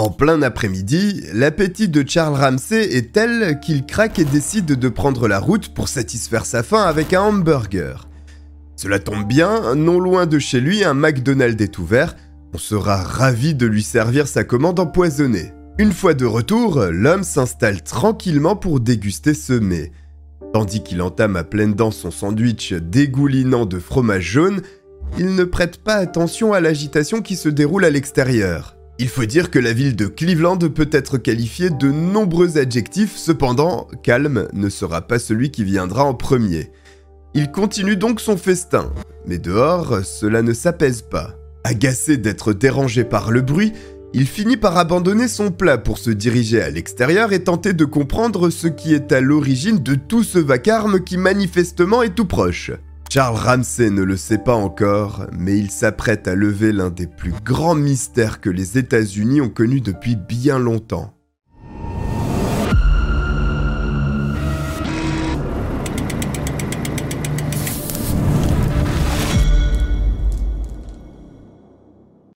En plein après-midi, l'appétit de Charles Ramsey est tel qu'il craque et décide de prendre la route pour satisfaire sa faim avec un hamburger. Cela tombe bien, non loin de chez lui, un McDonald's est ouvert, on sera ravi de lui servir sa commande empoisonnée. Une fois de retour, l'homme s'installe tranquillement pour déguster ce mets. Tandis qu'il entame à pleines dents son sandwich dégoulinant de fromage jaune, il ne prête pas attention à l'agitation qui se déroule à l'extérieur. Il faut dire que la ville de Cleveland peut être qualifiée de nombreux adjectifs, cependant, calme ne sera pas celui qui viendra en premier. Il continue donc son festin, mais dehors, cela ne s'apaise pas. Agacé d'être dérangé par le bruit, il finit par abandonner son plat pour se diriger à l'extérieur et tenter de comprendre ce qui est à l'origine de tout ce vacarme qui manifestement est tout proche. Charles Ramsey ne le sait pas encore, mais il s'apprête à lever l'un des plus grands mystères que les États-Unis ont connus depuis bien longtemps.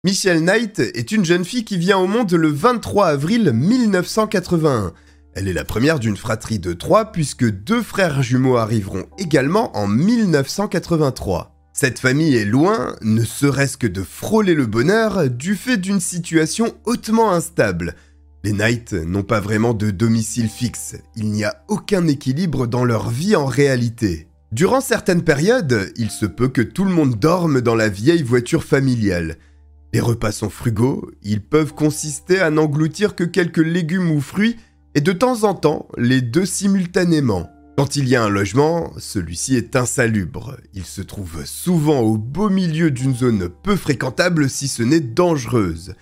Michelle Knight est une jeune fille qui vient au monde le 23 avril 1981. Elle est la première d'une fratrie de trois puisque deux frères jumeaux arriveront également en 1983. Cette famille est loin, ne serait-ce que de frôler le bonheur, du fait d'une situation hautement instable. Les Knight n'ont pas vraiment de domicile fixe, il n'y a aucun équilibre dans leur vie en réalité. Durant certaines périodes, il se peut que tout le monde dorme dans la vieille voiture familiale. Les repas sont frugaux, ils peuvent consister à n'engloutir que quelques légumes ou fruits, et de temps en temps, les deux simultanément. Quand il y a un logement, celui-ci est insalubre. Il se trouve souvent au beau milieu d'une zone peu fréquentable si ce n'est dangereuse.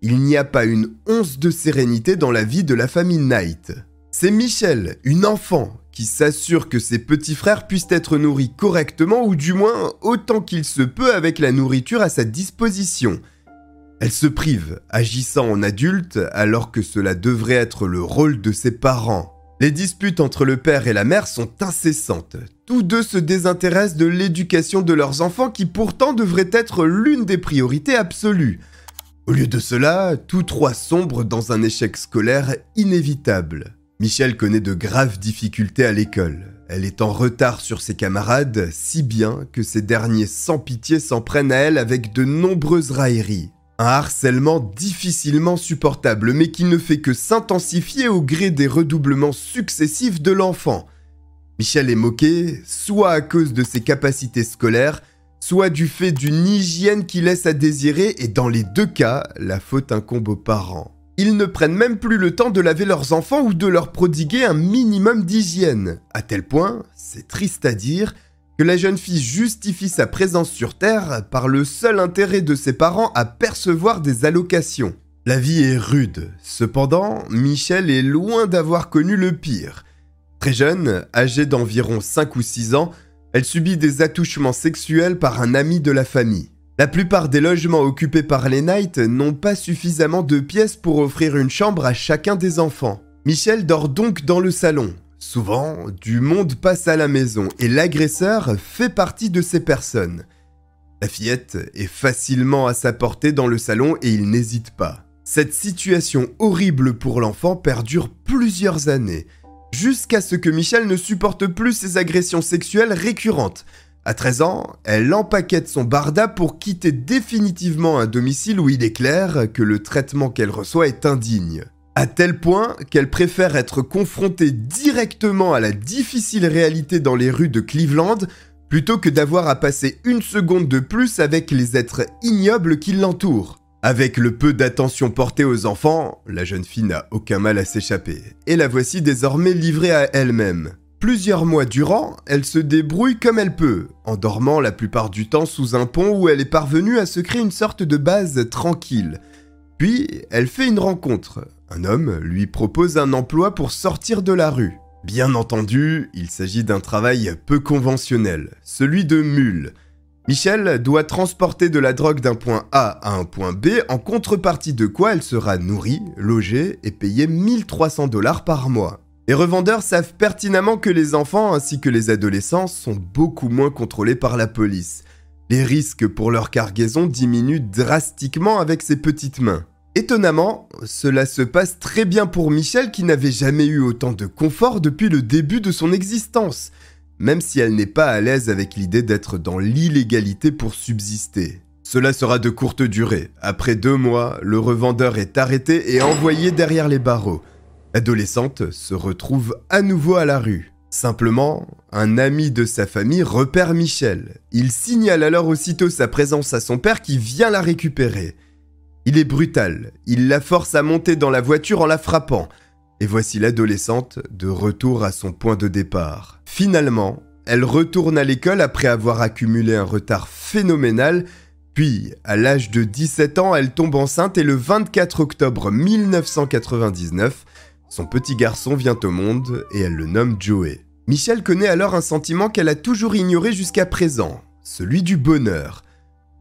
Il n'y a pas une once de sérénité dans la vie de la famille Knight. C'est Michel, une enfant, qui s'assure que ses petits frères puissent être nourris correctement ou du moins autant qu'il se peut avec la nourriture à sa disposition. Elle se prive, agissant en adulte alors que cela devrait être le rôle de ses parents. Les disputes entre le père et la mère sont incessantes. Tous deux se désintéressent de l'éducation de leurs enfants qui pourtant devrait être l'une des priorités absolues. Au lieu de cela, tous trois sombrent dans un échec scolaire inévitable. Michel connaît de graves difficultés à l'école. Elle est en retard sur ses camarades, si bien que ces derniers sans pitié s'en prennent à elle avec de nombreuses railleries. Un harcèlement difficilement supportable, mais qui ne fait que s'intensifier au gré des redoublements successifs de l'enfant. Michel est moqué, soit à cause de ses capacités scolaires, soit du fait d'une hygiène qui laisse à désirer, et dans les deux cas, la faute incombe aux parents. Ils ne prennent même plus le temps de laver leurs enfants ou de leur prodiguer un minimum d'hygiène, à tel point, c'est triste à dire, que la jeune fille justifie sa présence sur Terre par le seul intérêt de ses parents à percevoir des allocations. La vie est rude, cependant, Michel est loin d'avoir connu le pire. Très jeune, âgée d'environ 5 ou 6 ans, elle subit des attouchements sexuels par un ami de la famille. La plupart des logements occupés par les Knights n'ont pas suffisamment de pièces pour offrir une chambre à chacun des enfants. Michel dort donc dans le salon, Souvent, du monde passe à la maison et l'agresseur fait partie de ces personnes. La fillette est facilement à sa portée dans le salon et il n'hésite pas. Cette situation horrible pour l'enfant perdure plusieurs années, jusqu'à ce que Michel ne supporte plus ses agressions sexuelles récurrentes. À 13 ans, elle empaquette son barda pour quitter définitivement un domicile où il est clair que le traitement qu'elle reçoit est indigne à tel point qu'elle préfère être confrontée directement à la difficile réalité dans les rues de Cleveland plutôt que d'avoir à passer une seconde de plus avec les êtres ignobles qui l'entourent. Avec le peu d'attention portée aux enfants, la jeune fille n'a aucun mal à s'échapper, et la voici désormais livrée à elle-même. Plusieurs mois durant, elle se débrouille comme elle peut, en dormant la plupart du temps sous un pont où elle est parvenue à se créer une sorte de base tranquille. Puis, elle fait une rencontre, un homme lui propose un emploi pour sortir de la rue. Bien entendu, il s'agit d'un travail peu conventionnel, celui de mule. Michel doit transporter de la drogue d'un point A à un point B en contrepartie de quoi elle sera nourrie, logée et payée 1300 dollars par mois. Les revendeurs savent pertinemment que les enfants ainsi que les adolescents sont beaucoup moins contrôlés par la police. Les risques pour leur cargaison diminuent drastiquement avec ces petites mains. Étonnamment, cela se passe très bien pour Michel qui n'avait jamais eu autant de confort depuis le début de son existence, même si elle n'est pas à l'aise avec l'idée d'être dans l'illégalité pour subsister. Cela sera de courte durée. Après deux mois, le revendeur est arrêté et envoyé derrière les barreaux. L'adolescente se retrouve à nouveau à la rue. Simplement, un ami de sa famille repère Michel. Il signale alors aussitôt sa présence à son père qui vient la récupérer. Il est brutal, il la force à monter dans la voiture en la frappant. Et voici l'adolescente de retour à son point de départ. Finalement, elle retourne à l'école après avoir accumulé un retard phénoménal puis, à l'âge de 17 ans, elle tombe enceinte et le 24 octobre 1999, son petit garçon vient au monde et elle le nomme Joey. Michelle connaît alors un sentiment qu'elle a toujours ignoré jusqu'à présent, celui du bonheur.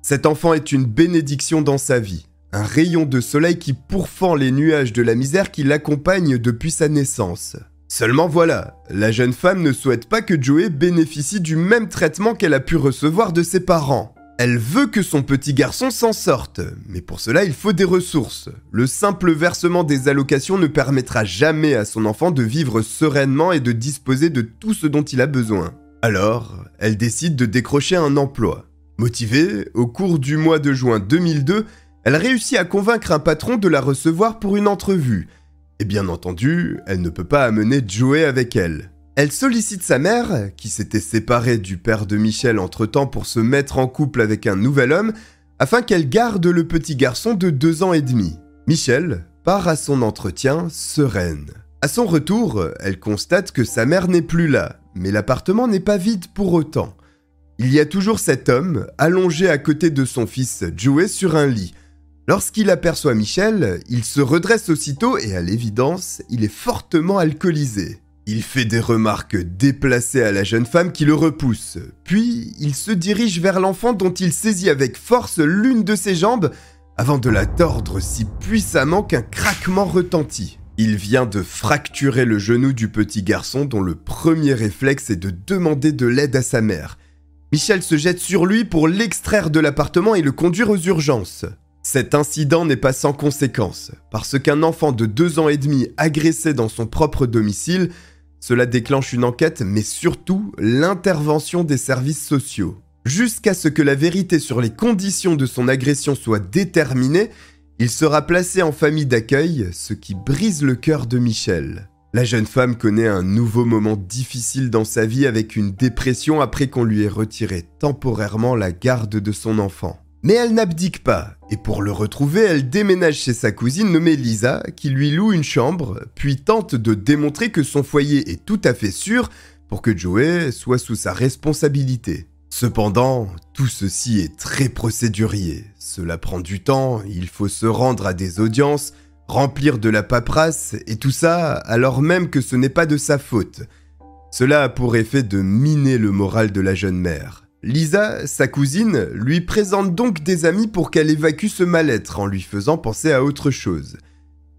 Cet enfant est une bénédiction dans sa vie, un rayon de soleil qui pourfend les nuages de la misère qui l'accompagne depuis sa naissance. Seulement voilà, la jeune femme ne souhaite pas que Joey bénéficie du même traitement qu'elle a pu recevoir de ses parents. Elle veut que son petit garçon s'en sorte, mais pour cela il faut des ressources. Le simple versement des allocations ne permettra jamais à son enfant de vivre sereinement et de disposer de tout ce dont il a besoin. Alors, elle décide de décrocher un emploi. Motivée, au cours du mois de juin 2002, elle réussit à convaincre un patron de la recevoir pour une entrevue. Et bien entendu, elle ne peut pas amener Joey avec elle. Elle sollicite sa mère, qui s'était séparée du père de Michel entre-temps pour se mettre en couple avec un nouvel homme, afin qu'elle garde le petit garçon de deux ans et demi. Michel part à son entretien sereine. À son retour, elle constate que sa mère n'est plus là, mais l'appartement n'est pas vide pour autant. Il y a toujours cet homme, allongé à côté de son fils Joey sur un lit. Lorsqu'il aperçoit Michel, il se redresse aussitôt et à l'évidence, il est fortement alcoolisé. Il fait des remarques déplacées à la jeune femme qui le repousse, puis il se dirige vers l'enfant dont il saisit avec force l'une de ses jambes avant de la tordre si puissamment qu'un craquement retentit. Il vient de fracturer le genou du petit garçon dont le premier réflexe est de demander de l'aide à sa mère. Michel se jette sur lui pour l'extraire de l'appartement et le conduire aux urgences. Cet incident n'est pas sans conséquence, parce qu'un enfant de deux ans et demi agressé dans son propre domicile cela déclenche une enquête, mais surtout l'intervention des services sociaux. Jusqu'à ce que la vérité sur les conditions de son agression soit déterminée, il sera placé en famille d'accueil, ce qui brise le cœur de Michel. La jeune femme connaît un nouveau moment difficile dans sa vie avec une dépression après qu'on lui ait retiré temporairement la garde de son enfant. Mais elle n'abdique pas, et pour le retrouver, elle déménage chez sa cousine nommée Lisa, qui lui loue une chambre, puis tente de démontrer que son foyer est tout à fait sûr pour que Joey soit sous sa responsabilité. Cependant, tout ceci est très procédurier. Cela prend du temps, il faut se rendre à des audiences, remplir de la paperasse, et tout ça alors même que ce n'est pas de sa faute. Cela a pour effet de miner le moral de la jeune mère. Lisa, sa cousine, lui présente donc des amis pour qu'elle évacue ce mal-être en lui faisant penser à autre chose.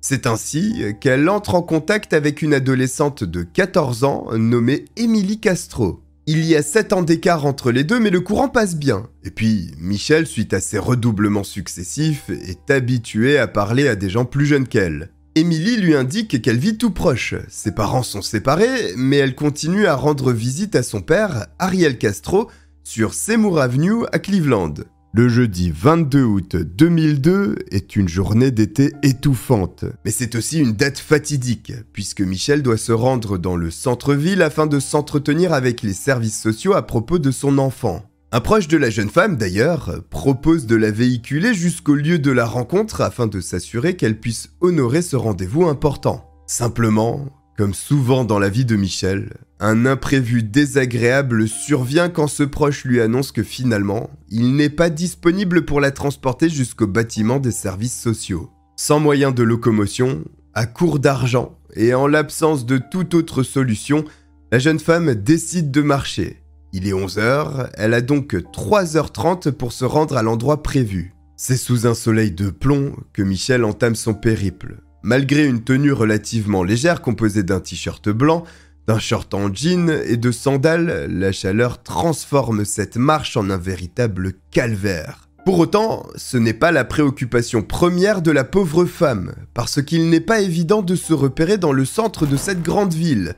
C'est ainsi qu'elle entre en contact avec une adolescente de 14 ans nommée Émilie Castro. Il y a 7 ans d'écart entre les deux, mais le courant passe bien. Et puis, Michel, suite à ses redoublements successifs, est habitué à parler à des gens plus jeunes qu'elle. Émilie lui indique qu'elle vit tout proche. Ses parents sont séparés, mais elle continue à rendre visite à son père, Ariel Castro, sur Seymour Avenue à Cleveland. Le jeudi 22 août 2002 est une journée d'été étouffante, mais c'est aussi une date fatidique, puisque Michel doit se rendre dans le centre-ville afin de s'entretenir avec les services sociaux à propos de son enfant. Un proche de la jeune femme, d'ailleurs, propose de la véhiculer jusqu'au lieu de la rencontre afin de s'assurer qu'elle puisse honorer ce rendez-vous important. Simplement, comme souvent dans la vie de Michel, un imprévu désagréable survient quand ce proche lui annonce que finalement, il n'est pas disponible pour la transporter jusqu'au bâtiment des services sociaux. Sans moyen de locomotion, à court d'argent et en l'absence de toute autre solution, la jeune femme décide de marcher. Il est 11h, elle a donc 3h30 pour se rendre à l'endroit prévu. C'est sous un soleil de plomb que Michel entame son périple. Malgré une tenue relativement légère composée d'un t-shirt blanc, d'un short en jean et de sandales, la chaleur transforme cette marche en un véritable calvaire. Pour autant, ce n'est pas la préoccupation première de la pauvre femme, parce qu'il n'est pas évident de se repérer dans le centre de cette grande ville.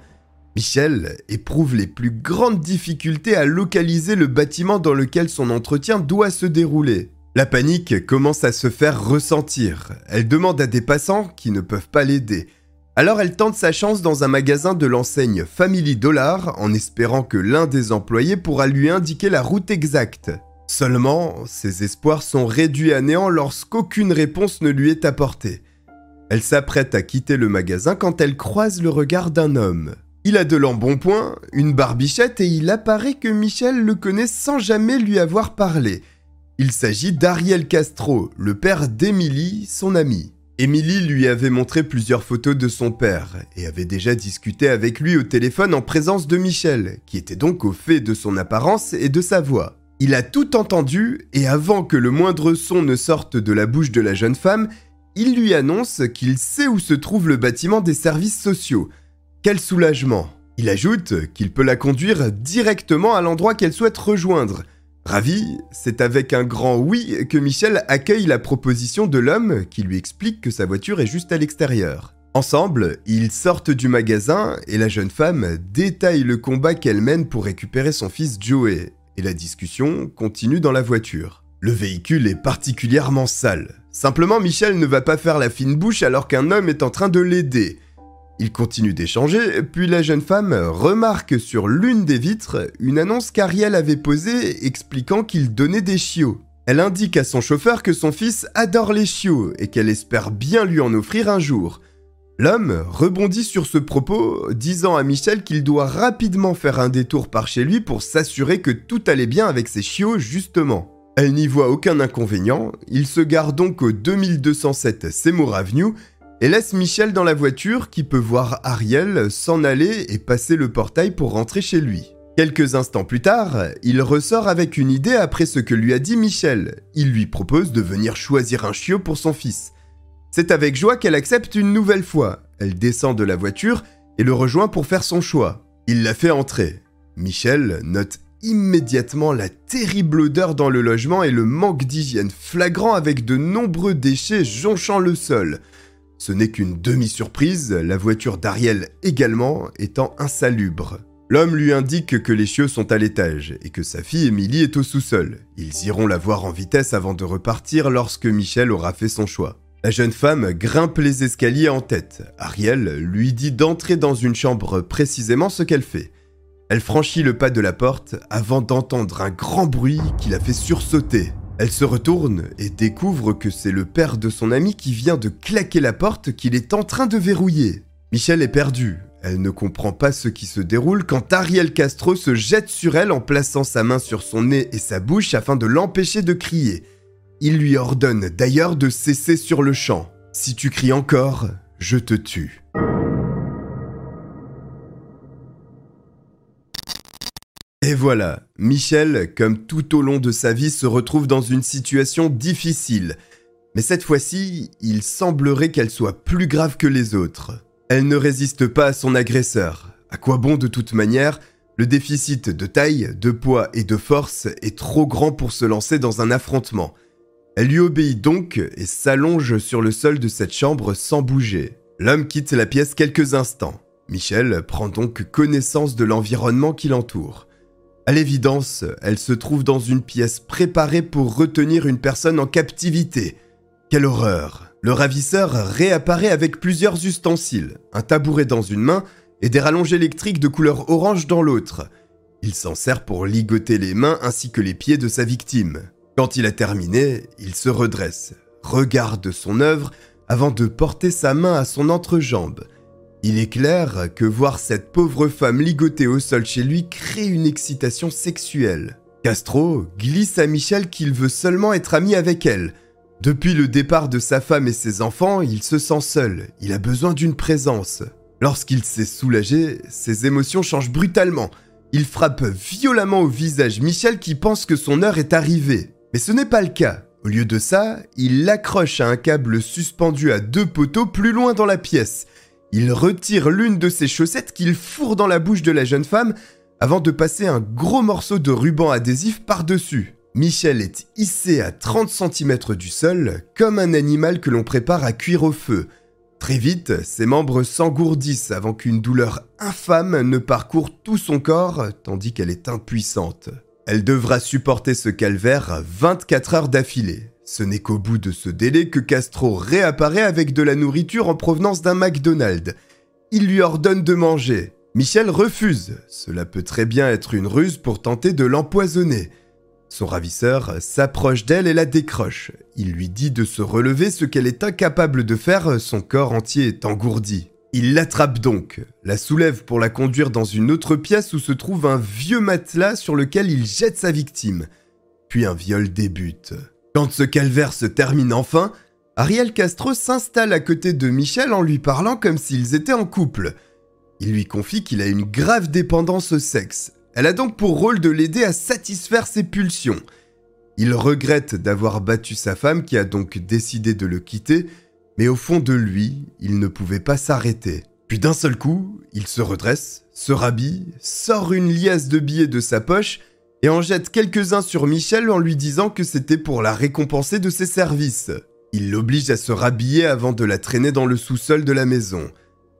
Michel éprouve les plus grandes difficultés à localiser le bâtiment dans lequel son entretien doit se dérouler. La panique commence à se faire ressentir. Elle demande à des passants qui ne peuvent pas l'aider. Alors elle tente sa chance dans un magasin de l'enseigne Family Dollar en espérant que l'un des employés pourra lui indiquer la route exacte. Seulement, ses espoirs sont réduits à néant lorsqu'aucune réponse ne lui est apportée. Elle s'apprête à quitter le magasin quand elle croise le regard d'un homme. Il a de l'embonpoint, une barbichette et il apparaît que Michel le connaît sans jamais lui avoir parlé. Il s'agit d'Ariel Castro, le père d'Émilie, son amie. Émilie lui avait montré plusieurs photos de son père et avait déjà discuté avec lui au téléphone en présence de Michel, qui était donc au fait de son apparence et de sa voix. Il a tout entendu et avant que le moindre son ne sorte de la bouche de la jeune femme, il lui annonce qu'il sait où se trouve le bâtiment des services sociaux. Quel soulagement Il ajoute qu'il peut la conduire directement à l'endroit qu'elle souhaite rejoindre. Ravi, c'est avec un grand oui que Michel accueille la proposition de l'homme qui lui explique que sa voiture est juste à l'extérieur. Ensemble, ils sortent du magasin et la jeune femme détaille le combat qu'elle mène pour récupérer son fils Joey et la discussion continue dans la voiture. Le véhicule est particulièrement sale. Simplement, Michel ne va pas faire la fine bouche alors qu'un homme est en train de l'aider. Il continue d'échanger, puis la jeune femme remarque sur l'une des vitres une annonce qu'Ariel avait posée expliquant qu'il donnait des chiots. Elle indique à son chauffeur que son fils adore les chiots et qu'elle espère bien lui en offrir un jour. L'homme rebondit sur ce propos, disant à Michel qu'il doit rapidement faire un détour par chez lui pour s'assurer que tout allait bien avec ses chiots justement. Elle n'y voit aucun inconvénient, il se gare donc au 2207 Seymour Avenue et laisse Michel dans la voiture qui peut voir Ariel s'en aller et passer le portail pour rentrer chez lui. Quelques instants plus tard, il ressort avec une idée après ce que lui a dit Michel. Il lui propose de venir choisir un chiot pour son fils. C'est avec joie qu'elle accepte une nouvelle fois. Elle descend de la voiture et le rejoint pour faire son choix. Il la fait entrer. Michel note immédiatement la terrible odeur dans le logement et le manque d'hygiène flagrant avec de nombreux déchets jonchant le sol. Ce n'est qu'une demi-surprise, la voiture d'Ariel également étant insalubre. L'homme lui indique que les chiots sont à l'étage et que sa fille Émilie est au sous-sol. Ils iront la voir en vitesse avant de repartir lorsque Michel aura fait son choix. La jeune femme grimpe les escaliers en tête. Ariel lui dit d'entrer dans une chambre précisément ce qu'elle fait. Elle franchit le pas de la porte avant d'entendre un grand bruit qui la fait sursauter. Elle se retourne et découvre que c'est le père de son ami qui vient de claquer la porte qu'il est en train de verrouiller. Michel est perdue. Elle ne comprend pas ce qui se déroule quand Ariel Castro se jette sur elle en plaçant sa main sur son nez et sa bouche afin de l'empêcher de crier. Il lui ordonne d'ailleurs de cesser sur le champ. Si tu cries encore, je te tue. Et voilà, Michel, comme tout au long de sa vie, se retrouve dans une situation difficile. Mais cette fois-ci, il semblerait qu'elle soit plus grave que les autres. Elle ne résiste pas à son agresseur. À quoi bon de toute manière? Le déficit de taille, de poids et de force est trop grand pour se lancer dans un affrontement. Elle lui obéit donc et s'allonge sur le sol de cette chambre sans bouger. L'homme quitte la pièce quelques instants. Michel prend donc connaissance de l'environnement qui l'entoure. À l'évidence, elle se trouve dans une pièce préparée pour retenir une personne en captivité. Quelle horreur Le ravisseur réapparaît avec plusieurs ustensiles, un tabouret dans une main et des rallonges électriques de couleur orange dans l'autre. Il s'en sert pour ligoter les mains ainsi que les pieds de sa victime. Quand il a terminé, il se redresse, regarde son œuvre avant de porter sa main à son entrejambe. Il est clair que voir cette pauvre femme ligotée au sol chez lui crée une excitation sexuelle. Castro glisse à Michel qu'il veut seulement être ami avec elle. Depuis le départ de sa femme et ses enfants, il se sent seul, il a besoin d'une présence. Lorsqu'il s'est soulagé, ses émotions changent brutalement. Il frappe violemment au visage Michel qui pense que son heure est arrivée. Mais ce n'est pas le cas. Au lieu de ça, il l'accroche à un câble suspendu à deux poteaux plus loin dans la pièce. Il retire l'une de ses chaussettes qu'il fourre dans la bouche de la jeune femme avant de passer un gros morceau de ruban adhésif par-dessus. Michel est hissé à 30 cm du sol, comme un animal que l'on prépare à cuire au feu. Très vite, ses membres s'engourdissent avant qu'une douleur infâme ne parcourt tout son corps, tandis qu'elle est impuissante. Elle devra supporter ce calvaire 24 heures d'affilée. Ce n'est qu'au bout de ce délai que Castro réapparaît avec de la nourriture en provenance d'un McDonald's. Il lui ordonne de manger. Michel refuse. Cela peut très bien être une ruse pour tenter de l'empoisonner. Son ravisseur s'approche d'elle et la décroche. Il lui dit de se relever ce qu'elle est incapable de faire, son corps entier est engourdi. Il l'attrape donc, la soulève pour la conduire dans une autre pièce où se trouve un vieux matelas sur lequel il jette sa victime. Puis un viol débute. Quand ce calvaire se termine enfin, Ariel Castro s'installe à côté de Michel en lui parlant comme s'ils étaient en couple. Il lui confie qu'il a une grave dépendance au sexe elle a donc pour rôle de l'aider à satisfaire ses pulsions. Il regrette d'avoir battu sa femme qui a donc décidé de le quitter, mais au fond de lui, il ne pouvait pas s'arrêter. Puis d'un seul coup, il se redresse, se rhabille, sort une liasse de billets de sa poche et en jette quelques-uns sur Michel en lui disant que c'était pour la récompenser de ses services. Il l'oblige à se rhabiller avant de la traîner dans le sous-sol de la maison.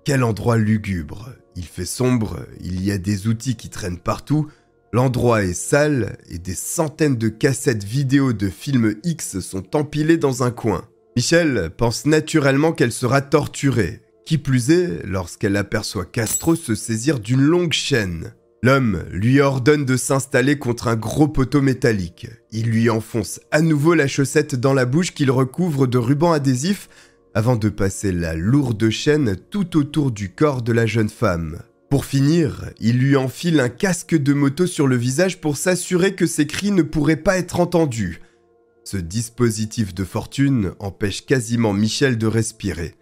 Quel endroit lugubre. Il fait sombre, il y a des outils qui traînent partout, l'endroit est sale et des centaines de cassettes vidéo de films X sont empilées dans un coin. Michel pense naturellement qu'elle sera torturée, qui plus est lorsqu'elle aperçoit Castro se saisir d'une longue chaîne. L'homme lui ordonne de s'installer contre un gros poteau métallique. Il lui enfonce à nouveau la chaussette dans la bouche qu'il recouvre de ruban adhésif avant de passer la lourde chaîne tout autour du corps de la jeune femme. Pour finir, il lui enfile un casque de moto sur le visage pour s'assurer que ses cris ne pourraient pas être entendus. Ce dispositif de fortune empêche quasiment Michel de respirer.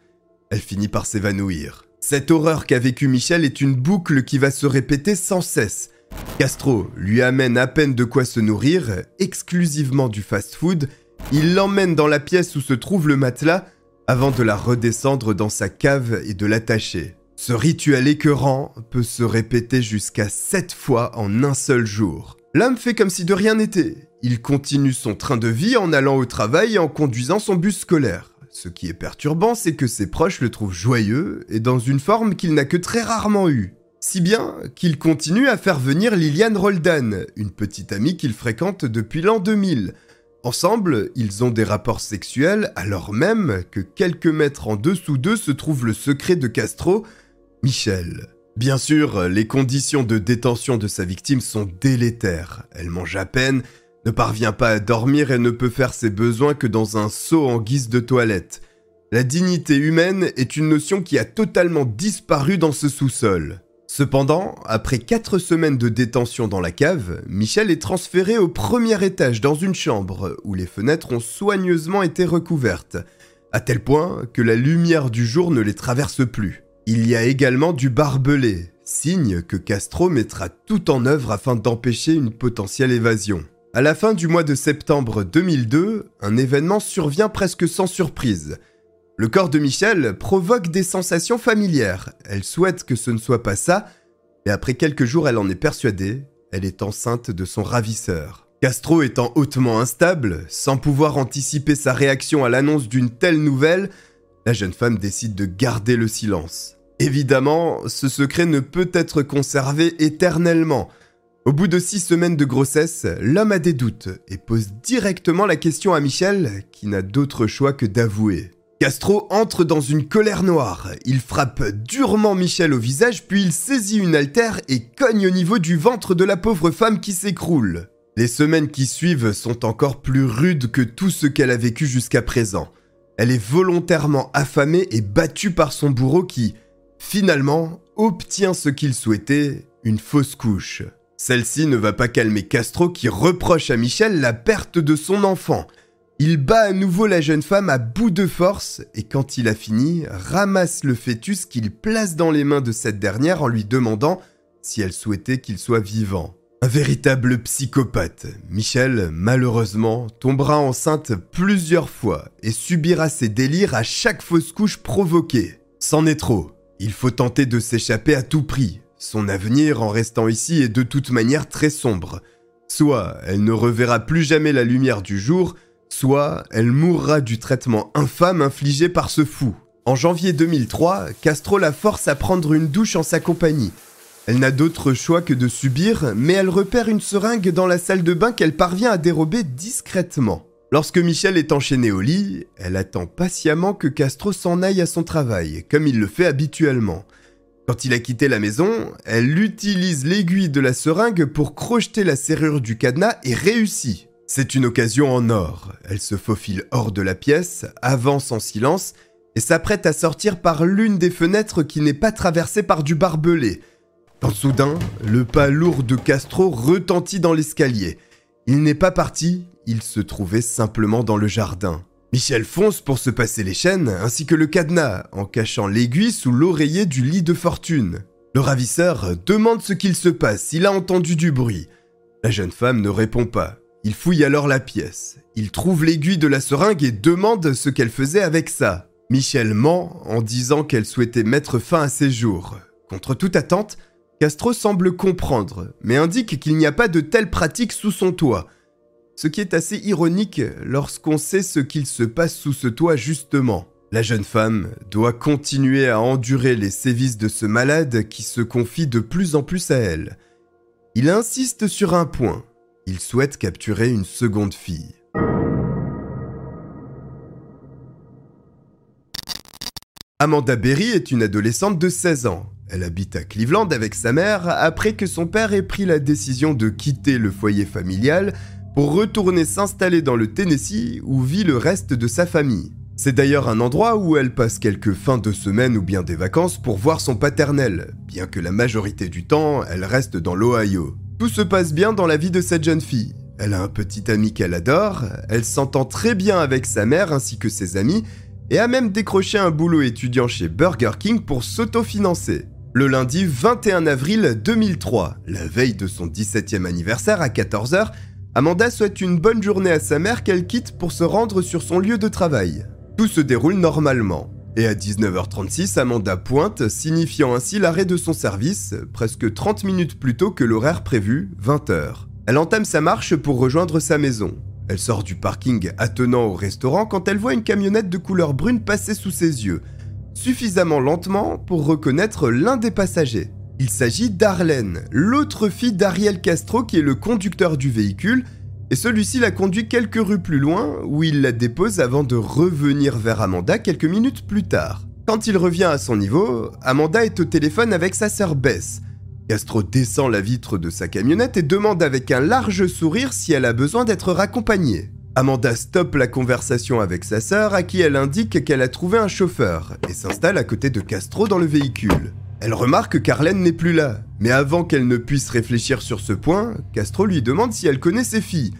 Elle finit par s'évanouir. Cette horreur qu'a vécue Michel est une boucle qui va se répéter sans cesse. Castro lui amène à peine de quoi se nourrir, exclusivement du fast-food. Il l'emmène dans la pièce où se trouve le matelas avant de la redescendre dans sa cave et de l'attacher. Ce rituel écœurant peut se répéter jusqu'à 7 fois en un seul jour. L'homme fait comme si de rien n'était. Il continue son train de vie en allant au travail et en conduisant son bus scolaire. Ce qui est perturbant, c'est que ses proches le trouvent joyeux et dans une forme qu'il n'a que très rarement eue. Si bien qu'il continue à faire venir Liliane Roldan, une petite amie qu'il fréquente depuis l'an 2000, Ensemble, ils ont des rapports sexuels alors même que quelques mètres en dessous d'eux se trouve le secret de Castro, Michel. Bien sûr, les conditions de détention de sa victime sont délétères. Elle mange à peine, ne parvient pas à dormir et ne peut faire ses besoins que dans un seau en guise de toilette. La dignité humaine est une notion qui a totalement disparu dans ce sous-sol. Cependant, après 4 semaines de détention dans la cave, Michel est transféré au premier étage dans une chambre où les fenêtres ont soigneusement été recouvertes, à tel point que la lumière du jour ne les traverse plus. Il y a également du barbelé, signe que Castro mettra tout en œuvre afin d'empêcher une potentielle évasion. À la fin du mois de septembre 2002, un événement survient presque sans surprise. Le corps de Michel provoque des sensations familières. Elle souhaite que ce ne soit pas ça, et après quelques jours, elle en est persuadée. Elle est enceinte de son ravisseur. Castro étant hautement instable, sans pouvoir anticiper sa réaction à l'annonce d'une telle nouvelle, la jeune femme décide de garder le silence. Évidemment, ce secret ne peut être conservé éternellement. Au bout de six semaines de grossesse, l'homme a des doutes et pose directement la question à Michel, qui n'a d'autre choix que d'avouer. Castro entre dans une colère noire. Il frappe durement Michel au visage, puis il saisit une altère et cogne au niveau du ventre de la pauvre femme qui s'écroule. Les semaines qui suivent sont encore plus rudes que tout ce qu'elle a vécu jusqu'à présent. Elle est volontairement affamée et battue par son bourreau qui, finalement, obtient ce qu'il souhaitait, une fausse couche. Celle-ci ne va pas calmer Castro qui reproche à Michel la perte de son enfant. Il bat à nouveau la jeune femme à bout de force et quand il a fini, ramasse le fœtus qu'il place dans les mains de cette dernière en lui demandant si elle souhaitait qu'il soit vivant. Un véritable psychopathe, Michel, malheureusement, tombera enceinte plusieurs fois et subira ses délires à chaque fausse couche provoquée. C'en est trop. Il faut tenter de s'échapper à tout prix. Son avenir en restant ici est de toute manière très sombre. Soit elle ne reverra plus jamais la lumière du jour, soit elle mourra du traitement infâme infligé par ce fou. En janvier 2003, Castro la force à prendre une douche en sa compagnie. Elle n'a d'autre choix que de subir, mais elle repère une seringue dans la salle de bain qu'elle parvient à dérober discrètement. Lorsque Michel est enchaîné au lit, elle attend patiemment que Castro s'en aille à son travail, comme il le fait habituellement. Quand il a quitté la maison, elle utilise l'aiguille de la seringue pour crocheter la serrure du cadenas et réussit. C'est une occasion en or. Elle se faufile hors de la pièce, avance en silence et s'apprête à sortir par l'une des fenêtres qui n'est pas traversée par du barbelé. Quand soudain, le pas lourd de Castro retentit dans l'escalier. Il n'est pas parti, il se trouvait simplement dans le jardin. Michel fonce pour se passer les chaînes ainsi que le cadenas en cachant l'aiguille sous l'oreiller du lit de fortune. Le ravisseur demande ce qu'il se passe, il a entendu du bruit. La jeune femme ne répond pas. Il fouille alors la pièce. Il trouve l'aiguille de la seringue et demande ce qu'elle faisait avec ça. Michel ment en disant qu'elle souhaitait mettre fin à ses jours. Contre toute attente, Castro semble comprendre, mais indique qu'il n'y a pas de telle pratique sous son toit ce qui est assez ironique lorsqu'on sait ce qu'il se passe sous ce toit justement. La jeune femme doit continuer à endurer les sévices de ce malade qui se confie de plus en plus à elle. Il insiste sur un point, il souhaite capturer une seconde fille. Amanda Berry est une adolescente de 16 ans. Elle habite à Cleveland avec sa mère après que son père ait pris la décision de quitter le foyer familial pour retourner s'installer dans le Tennessee où vit le reste de sa famille. C'est d'ailleurs un endroit où elle passe quelques fins de semaine ou bien des vacances pour voir son paternel, bien que la majorité du temps, elle reste dans l'Ohio. Tout se passe bien dans la vie de cette jeune fille. Elle a un petit ami qu'elle adore, elle s'entend très bien avec sa mère ainsi que ses amis, et a même décroché un boulot étudiant chez Burger King pour s'autofinancer. Le lundi 21 avril 2003, la veille de son 17e anniversaire à 14h, Amanda souhaite une bonne journée à sa mère qu'elle quitte pour se rendre sur son lieu de travail. Tout se déroule normalement. Et à 19h36, Amanda pointe, signifiant ainsi l'arrêt de son service, presque 30 minutes plus tôt que l'horaire prévu, 20h. Elle entame sa marche pour rejoindre sa maison. Elle sort du parking attenant au restaurant quand elle voit une camionnette de couleur brune passer sous ses yeux, suffisamment lentement pour reconnaître l'un des passagers. Il s'agit d'Arlène, l'autre fille d'Ariel Castro qui est le conducteur du véhicule, et celui-ci la conduit quelques rues plus loin où il la dépose avant de revenir vers Amanda quelques minutes plus tard. Quand il revient à son niveau, Amanda est au téléphone avec sa sœur Bess. Castro descend la vitre de sa camionnette et demande avec un large sourire si elle a besoin d'être raccompagnée. Amanda stoppe la conversation avec sa sœur à qui elle indique qu'elle a trouvé un chauffeur et s'installe à côté de Castro dans le véhicule. Elle remarque qu'Arlène n'est plus là, mais avant qu'elle ne puisse réfléchir sur ce point, Castro lui demande si elle connaît ses filles.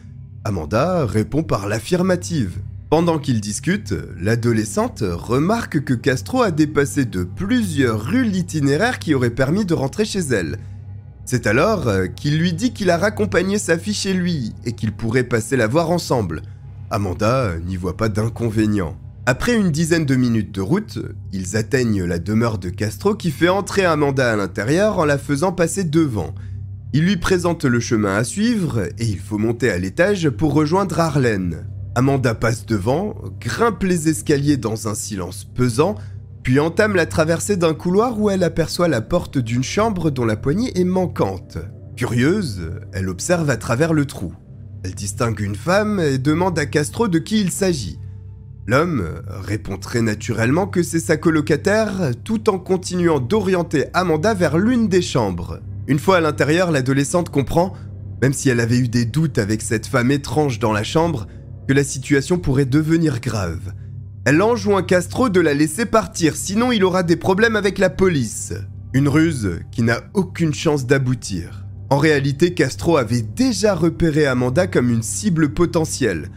Amanda répond par l'affirmative. Pendant qu'ils discutent, l'adolescente remarque que Castro a dépassé de plusieurs rues l'itinéraire qui aurait permis de rentrer chez elle. C'est alors qu'il lui dit qu'il a raccompagné sa fille chez lui et qu'ils pourraient passer la voir ensemble. Amanda n'y voit pas d'inconvénient. Après une dizaine de minutes de route, ils atteignent la demeure de Castro qui fait entrer Amanda à l'intérieur en la faisant passer devant. Il lui présente le chemin à suivre et il faut monter à l'étage pour rejoindre Arlène. Amanda passe devant, grimpe les escaliers dans un silence pesant, puis entame la traversée d'un couloir où elle aperçoit la porte d'une chambre dont la poignée est manquante. Curieuse, elle observe à travers le trou. Elle distingue une femme et demande à Castro de qui il s'agit. L'homme répond très naturellement que c'est sa colocataire, tout en continuant d'orienter Amanda vers l'une des chambres. Une fois à l'intérieur, l'adolescente comprend, même si elle avait eu des doutes avec cette femme étrange dans la chambre, que la situation pourrait devenir grave. Elle enjoint Castro de la laisser partir, sinon il aura des problèmes avec la police. Une ruse qui n'a aucune chance d'aboutir. En réalité, Castro avait déjà repéré Amanda comme une cible potentielle,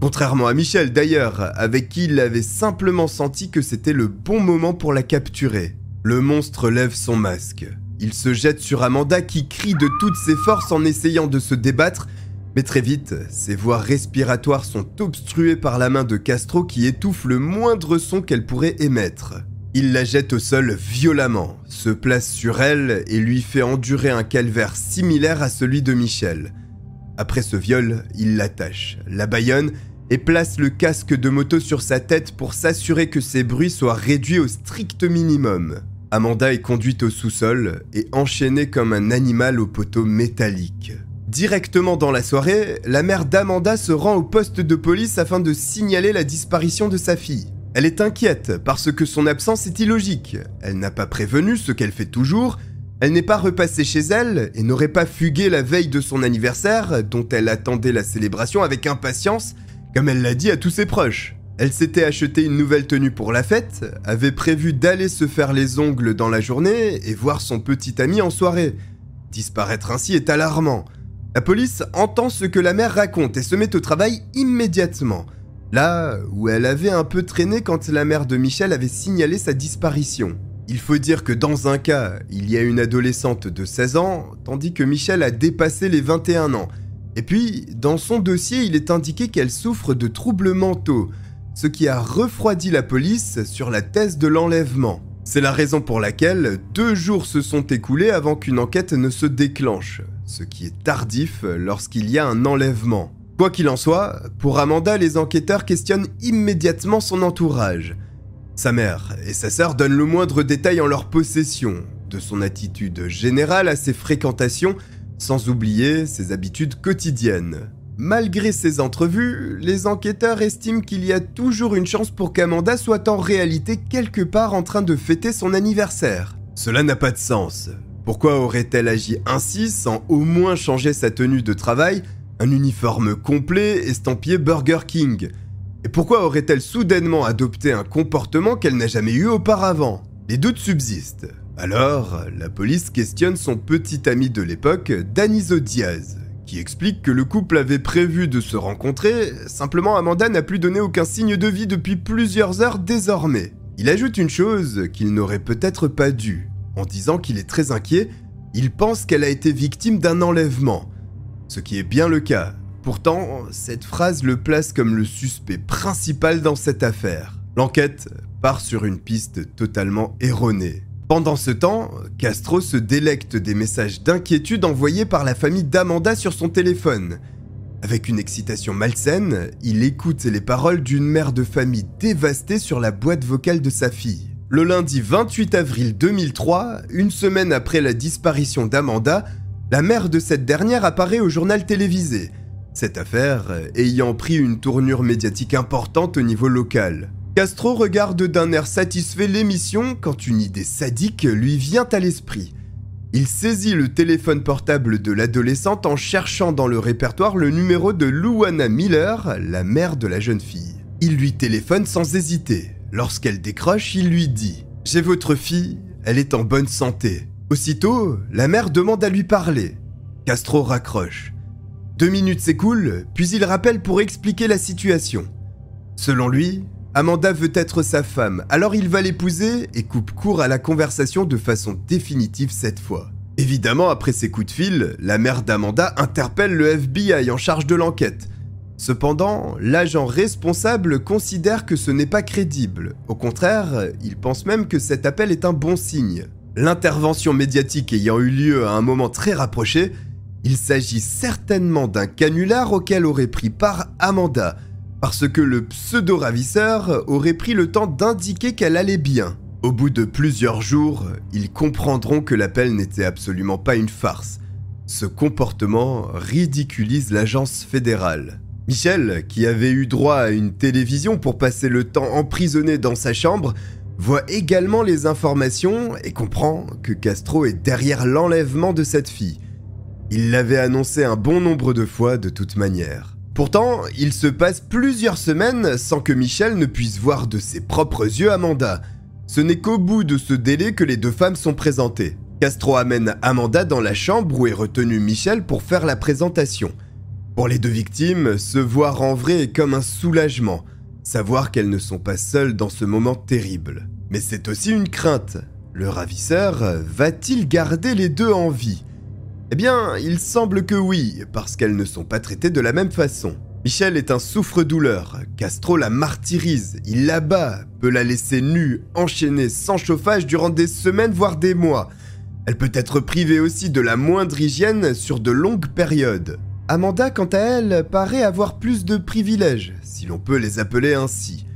Contrairement à Michel d'ailleurs, avec qui il avait simplement senti que c'était le bon moment pour la capturer. Le monstre lève son masque. Il se jette sur Amanda qui crie de toutes ses forces en essayant de se débattre, mais très vite, ses voies respiratoires sont obstruées par la main de Castro qui étouffe le moindre son qu'elle pourrait émettre. Il la jette au sol violemment, se place sur elle et lui fait endurer un calvaire similaire à celui de Michel. Après ce viol, il l'attache, la baïonne et place le casque de moto sur sa tête pour s'assurer que ses bruits soient réduits au strict minimum. Amanda est conduite au sous-sol et enchaînée comme un animal au poteau métallique. Directement dans la soirée, la mère d'Amanda se rend au poste de police afin de signaler la disparition de sa fille. Elle est inquiète parce que son absence est illogique. Elle n'a pas prévenu ce qu'elle fait toujours, elle n'est pas repassée chez elle et n'aurait pas fugué la veille de son anniversaire, dont elle attendait la célébration avec impatience, comme elle l'a dit à tous ses proches. Elle s'était acheté une nouvelle tenue pour la fête, avait prévu d'aller se faire les ongles dans la journée et voir son petit ami en soirée. Disparaître ainsi est alarmant. La police entend ce que la mère raconte et se met au travail immédiatement. Là où elle avait un peu traîné quand la mère de Michel avait signalé sa disparition. Il faut dire que dans un cas, il y a une adolescente de 16 ans, tandis que Michel a dépassé les 21 ans. Et puis, dans son dossier, il est indiqué qu'elle souffre de troubles mentaux, ce qui a refroidi la police sur la thèse de l'enlèvement. C'est la raison pour laquelle deux jours se sont écoulés avant qu'une enquête ne se déclenche, ce qui est tardif lorsqu'il y a un enlèvement. Quoi qu'il en soit, pour Amanda, les enquêteurs questionnent immédiatement son entourage. Sa mère et sa sœur donnent le moindre détail en leur possession, de son attitude générale à ses fréquentations, sans oublier ses habitudes quotidiennes. Malgré ces entrevues, les enquêteurs estiment qu'il y a toujours une chance pour qu'Amanda soit en réalité quelque part en train de fêter son anniversaire. Cela n'a pas de sens. Pourquoi aurait-elle agi ainsi sans au moins changer sa tenue de travail? Un uniforme complet estampillé Burger King. Et pourquoi aurait-elle soudainement adopté un comportement qu'elle n'a jamais eu auparavant? Les doutes subsistent. Alors, la police questionne son petit ami de l'époque, Danizo Diaz, qui explique que le couple avait prévu de se rencontrer, simplement Amanda n'a plus donné aucun signe de vie depuis plusieurs heures désormais. Il ajoute une chose qu'il n'aurait peut-être pas dû, en disant qu'il est très inquiet, il pense qu'elle a été victime d'un enlèvement ce qui est bien le cas. Pourtant, cette phrase le place comme le suspect principal dans cette affaire. L'enquête part sur une piste totalement erronée. Pendant ce temps, Castro se délecte des messages d'inquiétude envoyés par la famille d'Amanda sur son téléphone. Avec une excitation malsaine, il écoute les paroles d'une mère de famille dévastée sur la boîte vocale de sa fille. Le lundi 28 avril 2003, une semaine après la disparition d'Amanda, la mère de cette dernière apparaît au journal télévisé, cette affaire ayant pris une tournure médiatique importante au niveau local. Castro regarde d'un air satisfait l'émission quand une idée sadique lui vient à l'esprit. Il saisit le téléphone portable de l'adolescente en cherchant dans le répertoire le numéro de Louana Miller, la mère de la jeune fille. Il lui téléphone sans hésiter. Lorsqu'elle décroche, il lui dit ⁇ J'ai votre fille, elle est en bonne santé. Aussitôt, la mère demande à lui parler. Castro raccroche. Deux minutes s'écoulent, puis il rappelle pour expliquer la situation. Selon lui, Amanda veut être sa femme, alors il va l'épouser et coupe court à la conversation de façon définitive cette fois. Évidemment, après ces coups de fil, la mère d'Amanda interpelle le FBI en charge de l'enquête. Cependant, l'agent responsable considère que ce n'est pas crédible. Au contraire, il pense même que cet appel est un bon signe. L'intervention médiatique ayant eu lieu à un moment très rapproché, il s'agit certainement d'un canular auquel aurait pris part Amanda, parce que le pseudo-ravisseur aurait pris le temps d'indiquer qu'elle allait bien. Au bout de plusieurs jours, ils comprendront que l'appel n'était absolument pas une farce. Ce comportement ridiculise l'agence fédérale. Michel, qui avait eu droit à une télévision pour passer le temps emprisonné dans sa chambre, voit également les informations et comprend que Castro est derrière l'enlèvement de cette fille. Il l'avait annoncé un bon nombre de fois de toute manière. Pourtant, il se passe plusieurs semaines sans que Michel ne puisse voir de ses propres yeux Amanda. Ce n'est qu'au bout de ce délai que les deux femmes sont présentées. Castro amène Amanda dans la chambre où est retenu Michel pour faire la présentation. Pour les deux victimes, se voir en vrai est comme un soulagement savoir qu'elles ne sont pas seules dans ce moment terrible. Mais c'est aussi une crainte. Le ravisseur va-t-il garder les deux en vie? Eh bien, il semble que oui, parce qu'elles ne sont pas traitées de la même façon. Michel est un souffre-douleur, Castro la martyrise, il l'abat, peut la laisser nue, enchaînée, sans chauffage durant des semaines voire des mois. Elle peut être privée aussi de la moindre hygiène sur de longues périodes. Amanda, quant à elle, paraît avoir plus de privilèges, si l'on peut les appeler ainsi.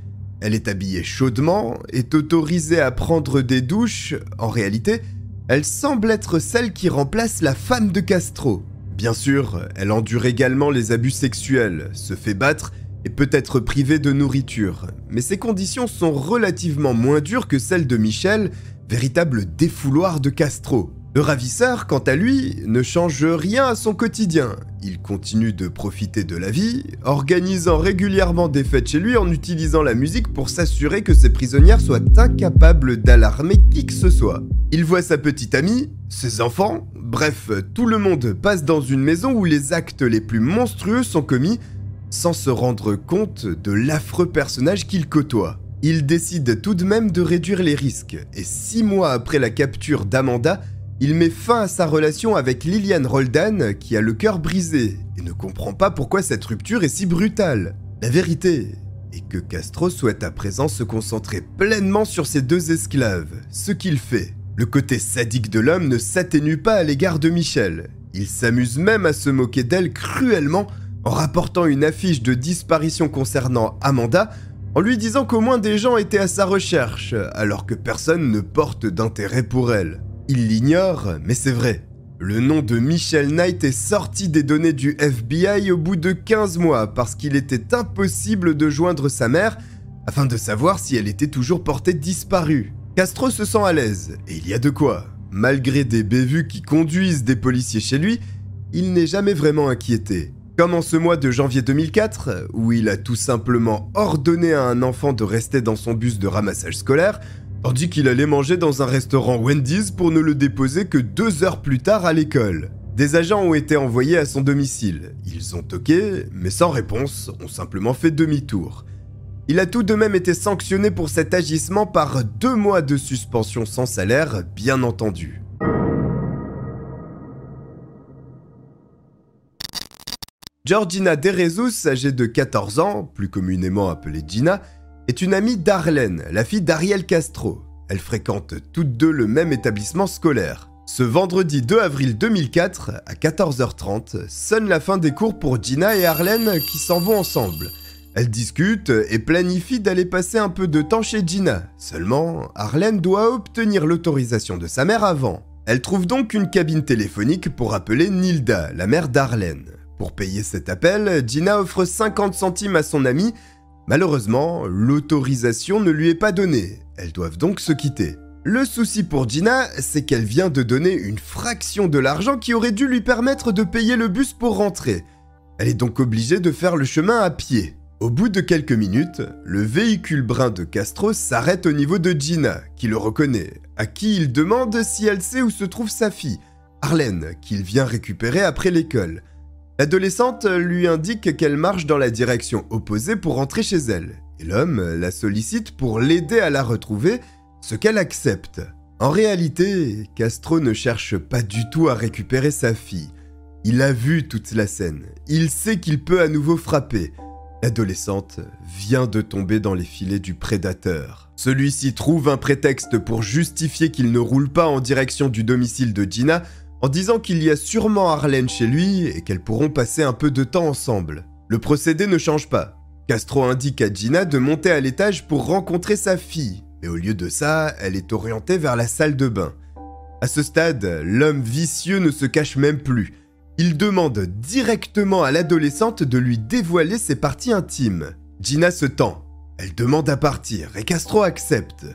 Elle est habillée chaudement, est autorisée à prendre des douches, en réalité, elle semble être celle qui remplace la femme de Castro. Bien sûr, elle endure également les abus sexuels, se fait battre et peut être privée de nourriture, mais ses conditions sont relativement moins dures que celles de Michel, véritable défouloir de Castro. Le ravisseur, quant à lui, ne change rien à son quotidien. Il continue de profiter de la vie, organisant régulièrement des fêtes chez lui en utilisant la musique pour s'assurer que ses prisonnières soient incapables d'alarmer qui que ce soit. Il voit sa petite amie, ses enfants, bref, tout le monde passe dans une maison où les actes les plus monstrueux sont commis sans se rendre compte de l'affreux personnage qu'il côtoie. Il décide tout de même de réduire les risques, et six mois après la capture d'Amanda, il met fin à sa relation avec Liliane Roldan qui a le cœur brisé et ne comprend pas pourquoi cette rupture est si brutale. La vérité est que Castro souhaite à présent se concentrer pleinement sur ses deux esclaves, ce qu'il fait. Le côté sadique de l'homme ne s'atténue pas à l'égard de Michel. Il s'amuse même à se moquer d'elle cruellement en rapportant une affiche de disparition concernant Amanda en lui disant qu'au moins des gens étaient à sa recherche alors que personne ne porte d'intérêt pour elle. Il l'ignore, mais c'est vrai. Le nom de Michel Knight est sorti des données du FBI au bout de 15 mois parce qu'il était impossible de joindre sa mère afin de savoir si elle était toujours portée disparue. Castro se sent à l'aise, et il y a de quoi. Malgré des bévues qui conduisent des policiers chez lui, il n'est jamais vraiment inquiété. Comme en ce mois de janvier 2004, où il a tout simplement ordonné à un enfant de rester dans son bus de ramassage scolaire, tandis qu'il allait manger dans un restaurant Wendy's pour ne le déposer que deux heures plus tard à l'école. Des agents ont été envoyés à son domicile. Ils ont toqué, mais sans réponse, ont simplement fait demi-tour. Il a tout de même été sanctionné pour cet agissement par deux mois de suspension sans salaire, bien entendu. Georgina Derezus, âgée de 14 ans, plus communément appelée Gina, est une amie d'Arlène, la fille d'Ariel Castro. Elles fréquentent toutes deux le même établissement scolaire. Ce vendredi 2 avril 2004, à 14h30, sonne la fin des cours pour Gina et Arlène qui s'en vont ensemble. Elles discutent et planifient d'aller passer un peu de temps chez Gina. Seulement, Arlène doit obtenir l'autorisation de sa mère avant. Elle trouve donc une cabine téléphonique pour appeler Nilda, la mère d'Arlène. Pour payer cet appel, Gina offre 50 centimes à son amie Malheureusement, l'autorisation ne lui est pas donnée. Elles doivent donc se quitter. Le souci pour Gina, c'est qu'elle vient de donner une fraction de l'argent qui aurait dû lui permettre de payer le bus pour rentrer. Elle est donc obligée de faire le chemin à pied. Au bout de quelques minutes, le véhicule brun de Castro s'arrête au niveau de Gina, qui le reconnaît, à qui il demande si elle sait où se trouve sa fille, Arlène, qu'il vient récupérer après l'école. L'adolescente lui indique qu'elle marche dans la direction opposée pour rentrer chez elle, et l'homme la sollicite pour l'aider à la retrouver, ce qu'elle accepte. En réalité, Castro ne cherche pas du tout à récupérer sa fille. Il a vu toute la scène, il sait qu'il peut à nouveau frapper. L'adolescente vient de tomber dans les filets du prédateur. Celui-ci trouve un prétexte pour justifier qu'il ne roule pas en direction du domicile de Gina en disant qu'il y a sûrement Arlène chez lui et qu'elles pourront passer un peu de temps ensemble. Le procédé ne change pas. Castro indique à Gina de monter à l'étage pour rencontrer sa fille, mais au lieu de ça, elle est orientée vers la salle de bain. À ce stade, l'homme vicieux ne se cache même plus. Il demande directement à l'adolescente de lui dévoiler ses parties intimes. Gina se tend. Elle demande à partir et Castro accepte.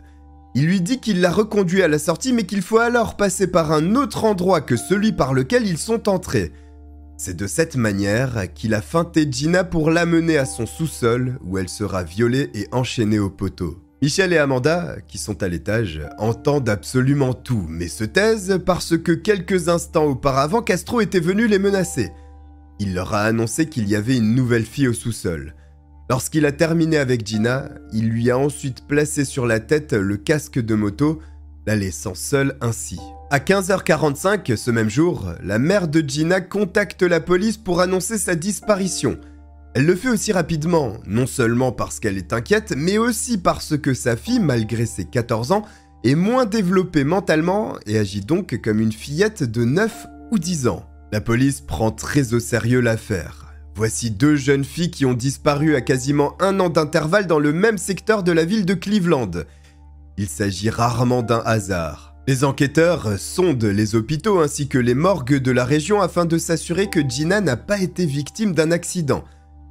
Il lui dit qu'il l'a reconduit à la sortie mais qu'il faut alors passer par un autre endroit que celui par lequel ils sont entrés. C'est de cette manière qu'il a feinté Gina pour l'amener à son sous-sol où elle sera violée et enchaînée au poteau. Michel et Amanda, qui sont à l'étage, entendent absolument tout, mais se taisent parce que quelques instants auparavant, Castro était venu les menacer. Il leur a annoncé qu'il y avait une nouvelle fille au sous-sol. Lorsqu'il a terminé avec Gina, il lui a ensuite placé sur la tête le casque de moto, la laissant seule ainsi. À 15h45 ce même jour, la mère de Gina contacte la police pour annoncer sa disparition. Elle le fait aussi rapidement, non seulement parce qu'elle est inquiète, mais aussi parce que sa fille, malgré ses 14 ans, est moins développée mentalement et agit donc comme une fillette de 9 ou 10 ans. La police prend très au sérieux l'affaire. Voici deux jeunes filles qui ont disparu à quasiment un an d'intervalle dans le même secteur de la ville de Cleveland. Il s'agit rarement d'un hasard. Les enquêteurs sondent les hôpitaux ainsi que les morgues de la région afin de s'assurer que Gina n'a pas été victime d'un accident,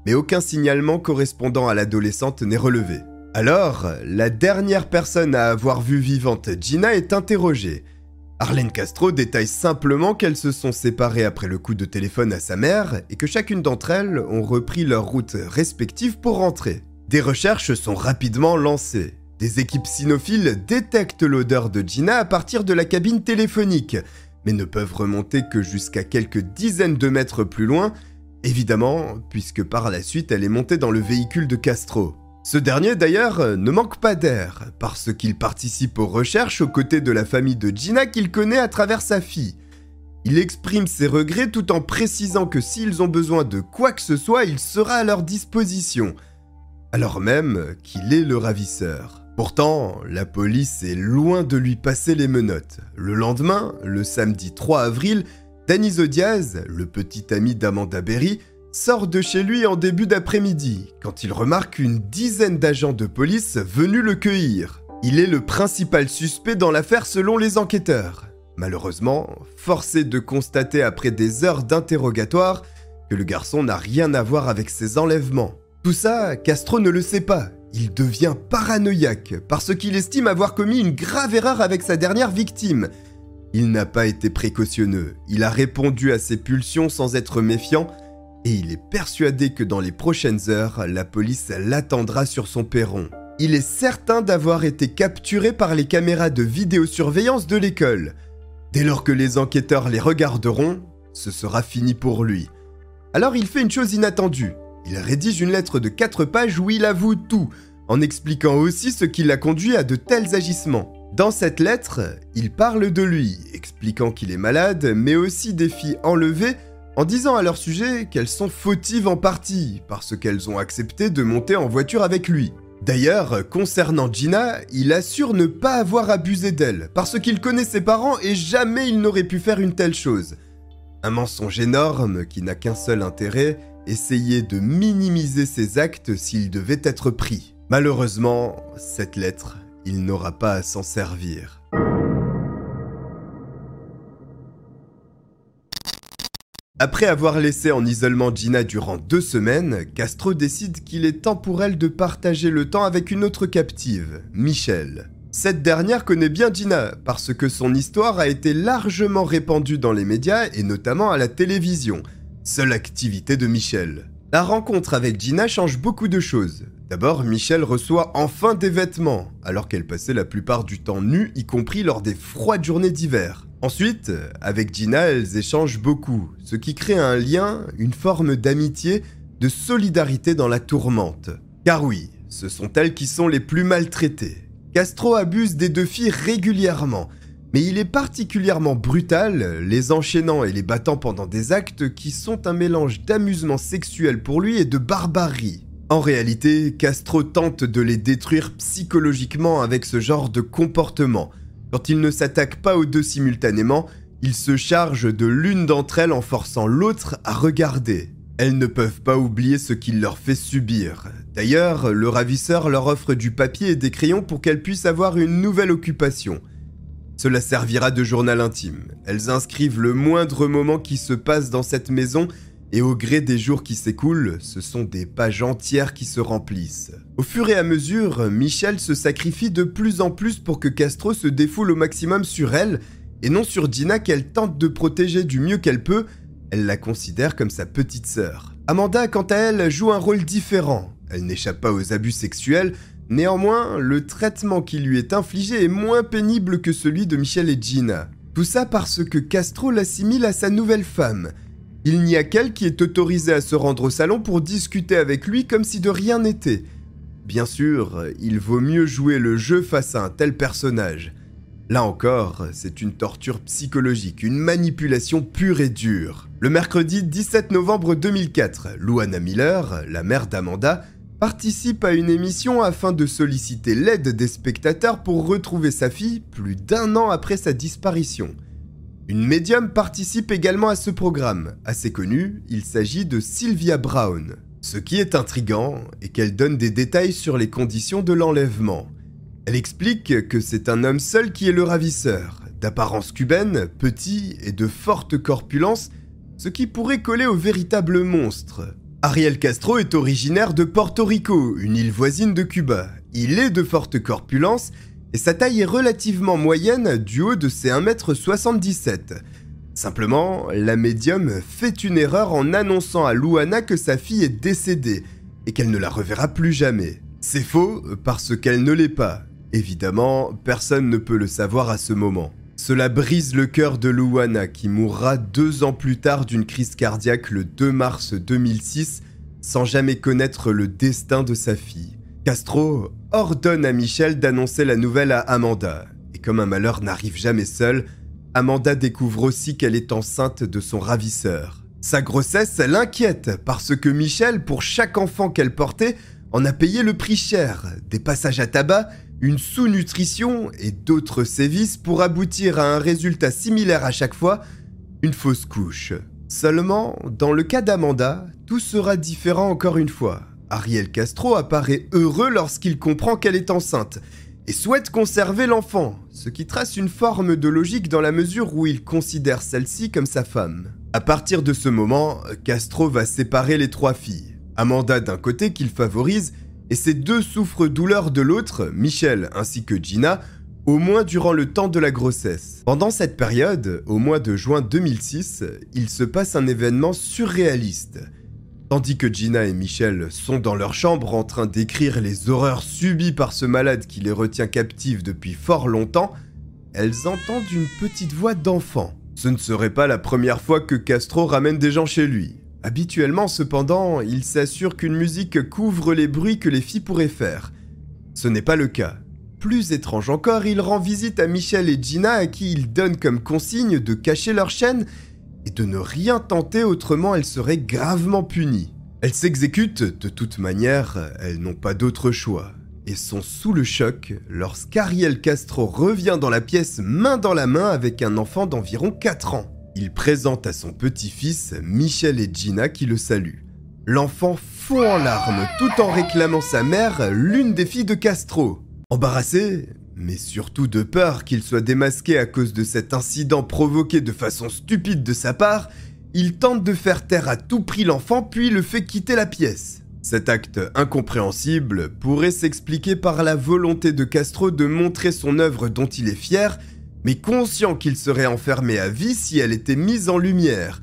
mais aucun signalement correspondant à l'adolescente n'est relevé. Alors, la dernière personne à avoir vu vivante Gina est interrogée. Arlene Castro détaille simplement qu'elles se sont séparées après le coup de téléphone à sa mère et que chacune d'entre elles ont repris leur route respective pour rentrer. Des recherches sont rapidement lancées. Des équipes cynophiles détectent l'odeur de Gina à partir de la cabine téléphonique, mais ne peuvent remonter que jusqu'à quelques dizaines de mètres plus loin, évidemment, puisque par la suite elle est montée dans le véhicule de Castro. Ce dernier d'ailleurs ne manque pas d'air, parce qu'il participe aux recherches aux côtés de la famille de Gina qu'il connaît à travers sa fille. Il exprime ses regrets tout en précisant que s'ils ont besoin de quoi que ce soit, il sera à leur disposition, alors même qu'il est le ravisseur. Pourtant, la police est loin de lui passer les menottes. Le lendemain, le samedi 3 avril, Danizo Diaz, le petit ami d'Amanda Berry, sort de chez lui en début d'après-midi quand il remarque une dizaine d'agents de police venus le cueillir. Il est le principal suspect dans l'affaire selon les enquêteurs. Malheureusement, forcé de constater après des heures d'interrogatoire que le garçon n'a rien à voir avec ces enlèvements. Tout ça, Castro ne le sait pas. Il devient paranoïaque parce qu'il estime avoir commis une grave erreur avec sa dernière victime. Il n'a pas été précautionneux, il a répondu à ses pulsions sans être méfiant et il est persuadé que dans les prochaines heures, la police l'attendra sur son perron. Il est certain d'avoir été capturé par les caméras de vidéosurveillance de l'école. Dès lors que les enquêteurs les regarderont, ce sera fini pour lui. Alors il fait une chose inattendue. Il rédige une lettre de 4 pages où il avoue tout, en expliquant aussi ce qui l'a conduit à de tels agissements. Dans cette lettre, il parle de lui, expliquant qu'il est malade, mais aussi des filles enlevées en disant à leur sujet qu'elles sont fautives en partie, parce qu'elles ont accepté de monter en voiture avec lui. D'ailleurs, concernant Gina, il assure ne pas avoir abusé d'elle, parce qu'il connaît ses parents et jamais il n'aurait pu faire une telle chose. Un mensonge énorme qui n'a qu'un seul intérêt, essayer de minimiser ses actes s'il devait être pris. Malheureusement, cette lettre, il n'aura pas à s'en servir. Après avoir laissé en isolement Gina durant deux semaines, Castro décide qu'il est temps pour elle de partager le temps avec une autre captive, Michelle. Cette dernière connaît bien Gina parce que son histoire a été largement répandue dans les médias et notamment à la télévision, seule activité de Michelle. La rencontre avec Gina change beaucoup de choses. D'abord, Michelle reçoit enfin des vêtements, alors qu'elle passait la plupart du temps nue, y compris lors des froides journées d'hiver. Ensuite, avec Gina, elles échangent beaucoup, ce qui crée un lien, une forme d'amitié, de solidarité dans la tourmente. Car oui, ce sont elles qui sont les plus maltraitées. Castro abuse des deux filles régulièrement, mais il est particulièrement brutal, les enchaînant et les battant pendant des actes qui sont un mélange d'amusement sexuel pour lui et de barbarie. En réalité, Castro tente de les détruire psychologiquement avec ce genre de comportement, quand il ne s'attaque pas aux deux simultanément, il se charge de l'une d'entre elles en forçant l'autre à regarder. Elles ne peuvent pas oublier ce qu'il leur fait subir. D'ailleurs, le ravisseur leur offre du papier et des crayons pour qu'elles puissent avoir une nouvelle occupation. Cela servira de journal intime. Elles inscrivent le moindre moment qui se passe dans cette maison et au gré des jours qui s'écoulent, ce sont des pages entières qui se remplissent. Au fur et à mesure, Michel se sacrifie de plus en plus pour que Castro se défoule au maximum sur elle, et non sur Dina qu'elle tente de protéger du mieux qu'elle peut, elle la considère comme sa petite sœur. Amanda, quant à elle, joue un rôle différent. Elle n'échappe pas aux abus sexuels, néanmoins, le traitement qui lui est infligé est moins pénible que celui de Michel et Gina. Tout ça parce que Castro l'assimile à sa nouvelle femme, il n'y a qu'elle qui est autorisée à se rendre au salon pour discuter avec lui comme si de rien n'était. Bien sûr, il vaut mieux jouer le jeu face à un tel personnage. Là encore, c'est une torture psychologique, une manipulation pure et dure. Le mercredi 17 novembre 2004, Luana Miller, la mère d'Amanda, participe à une émission afin de solliciter l'aide des spectateurs pour retrouver sa fille plus d'un an après sa disparition. Une médium participe également à ce programme. Assez connue, il s'agit de Sylvia Brown. Ce qui est intrigant est qu'elle donne des détails sur les conditions de l'enlèvement. Elle explique que c'est un homme seul qui est le ravisseur, d'apparence cubaine, petit et de forte corpulence, ce qui pourrait coller au véritable monstre. Ariel Castro est originaire de Porto Rico, une île voisine de Cuba. Il est de forte corpulence et sa taille est relativement moyenne du haut de ses 1m77. Simplement, la médium fait une erreur en annonçant à Luana que sa fille est décédée et qu'elle ne la reverra plus jamais. C'est faux parce qu'elle ne l'est pas. Évidemment, personne ne peut le savoir à ce moment. Cela brise le cœur de Luana qui mourra deux ans plus tard d'une crise cardiaque le 2 mars 2006 sans jamais connaître le destin de sa fille. Castro ordonne à Michel d'annoncer la nouvelle à Amanda. Et comme un malheur n'arrive jamais seul, Amanda découvre aussi qu'elle est enceinte de son ravisseur. Sa grossesse l'inquiète parce que Michel, pour chaque enfant qu'elle portait, en a payé le prix cher, des passages à tabac, une sous-nutrition et d'autres sévices pour aboutir à un résultat similaire à chaque fois, une fausse couche. Seulement, dans le cas d'Amanda, tout sera différent encore une fois. Ariel Castro apparaît heureux lorsqu'il comprend qu'elle est enceinte et souhaite conserver l'enfant, ce qui trace une forme de logique dans la mesure où il considère celle-ci comme sa femme. À partir de ce moment, Castro va séparer les trois filles. Amanda d'un côté qu'il favorise et ses deux souffres-douleurs de l'autre, Michel ainsi que Gina, au moins durant le temps de la grossesse. Pendant cette période, au mois de juin 2006, il se passe un événement surréaliste. Tandis que Gina et Michel sont dans leur chambre en train d'écrire les horreurs subies par ce malade qui les retient captives depuis fort longtemps, elles entendent une petite voix d'enfant. Ce ne serait pas la première fois que Castro ramène des gens chez lui. Habituellement cependant, il s'assure qu'une musique couvre les bruits que les filles pourraient faire. Ce n'est pas le cas. Plus étrange encore, il rend visite à Michel et Gina à qui il donne comme consigne de cacher leur chaîne et de ne rien tenter autrement elles seraient gravement punies. Elles s'exécutent, de toute manière, elles n'ont pas d'autre choix, et sont sous le choc lorsqu'Ariel Castro revient dans la pièce main dans la main avec un enfant d'environ 4 ans. Il présente à son petit-fils Michel et Gina qui le saluent. L'enfant fond en larmes tout en réclamant sa mère, l'une des filles de Castro. Embarrassé, mais surtout de peur qu'il soit démasqué à cause de cet incident provoqué de façon stupide de sa part, il tente de faire taire à tout prix l'enfant puis le fait quitter la pièce. Cet acte incompréhensible pourrait s'expliquer par la volonté de Castro de montrer son œuvre dont il est fier, mais conscient qu'il serait enfermé à vie si elle était mise en lumière.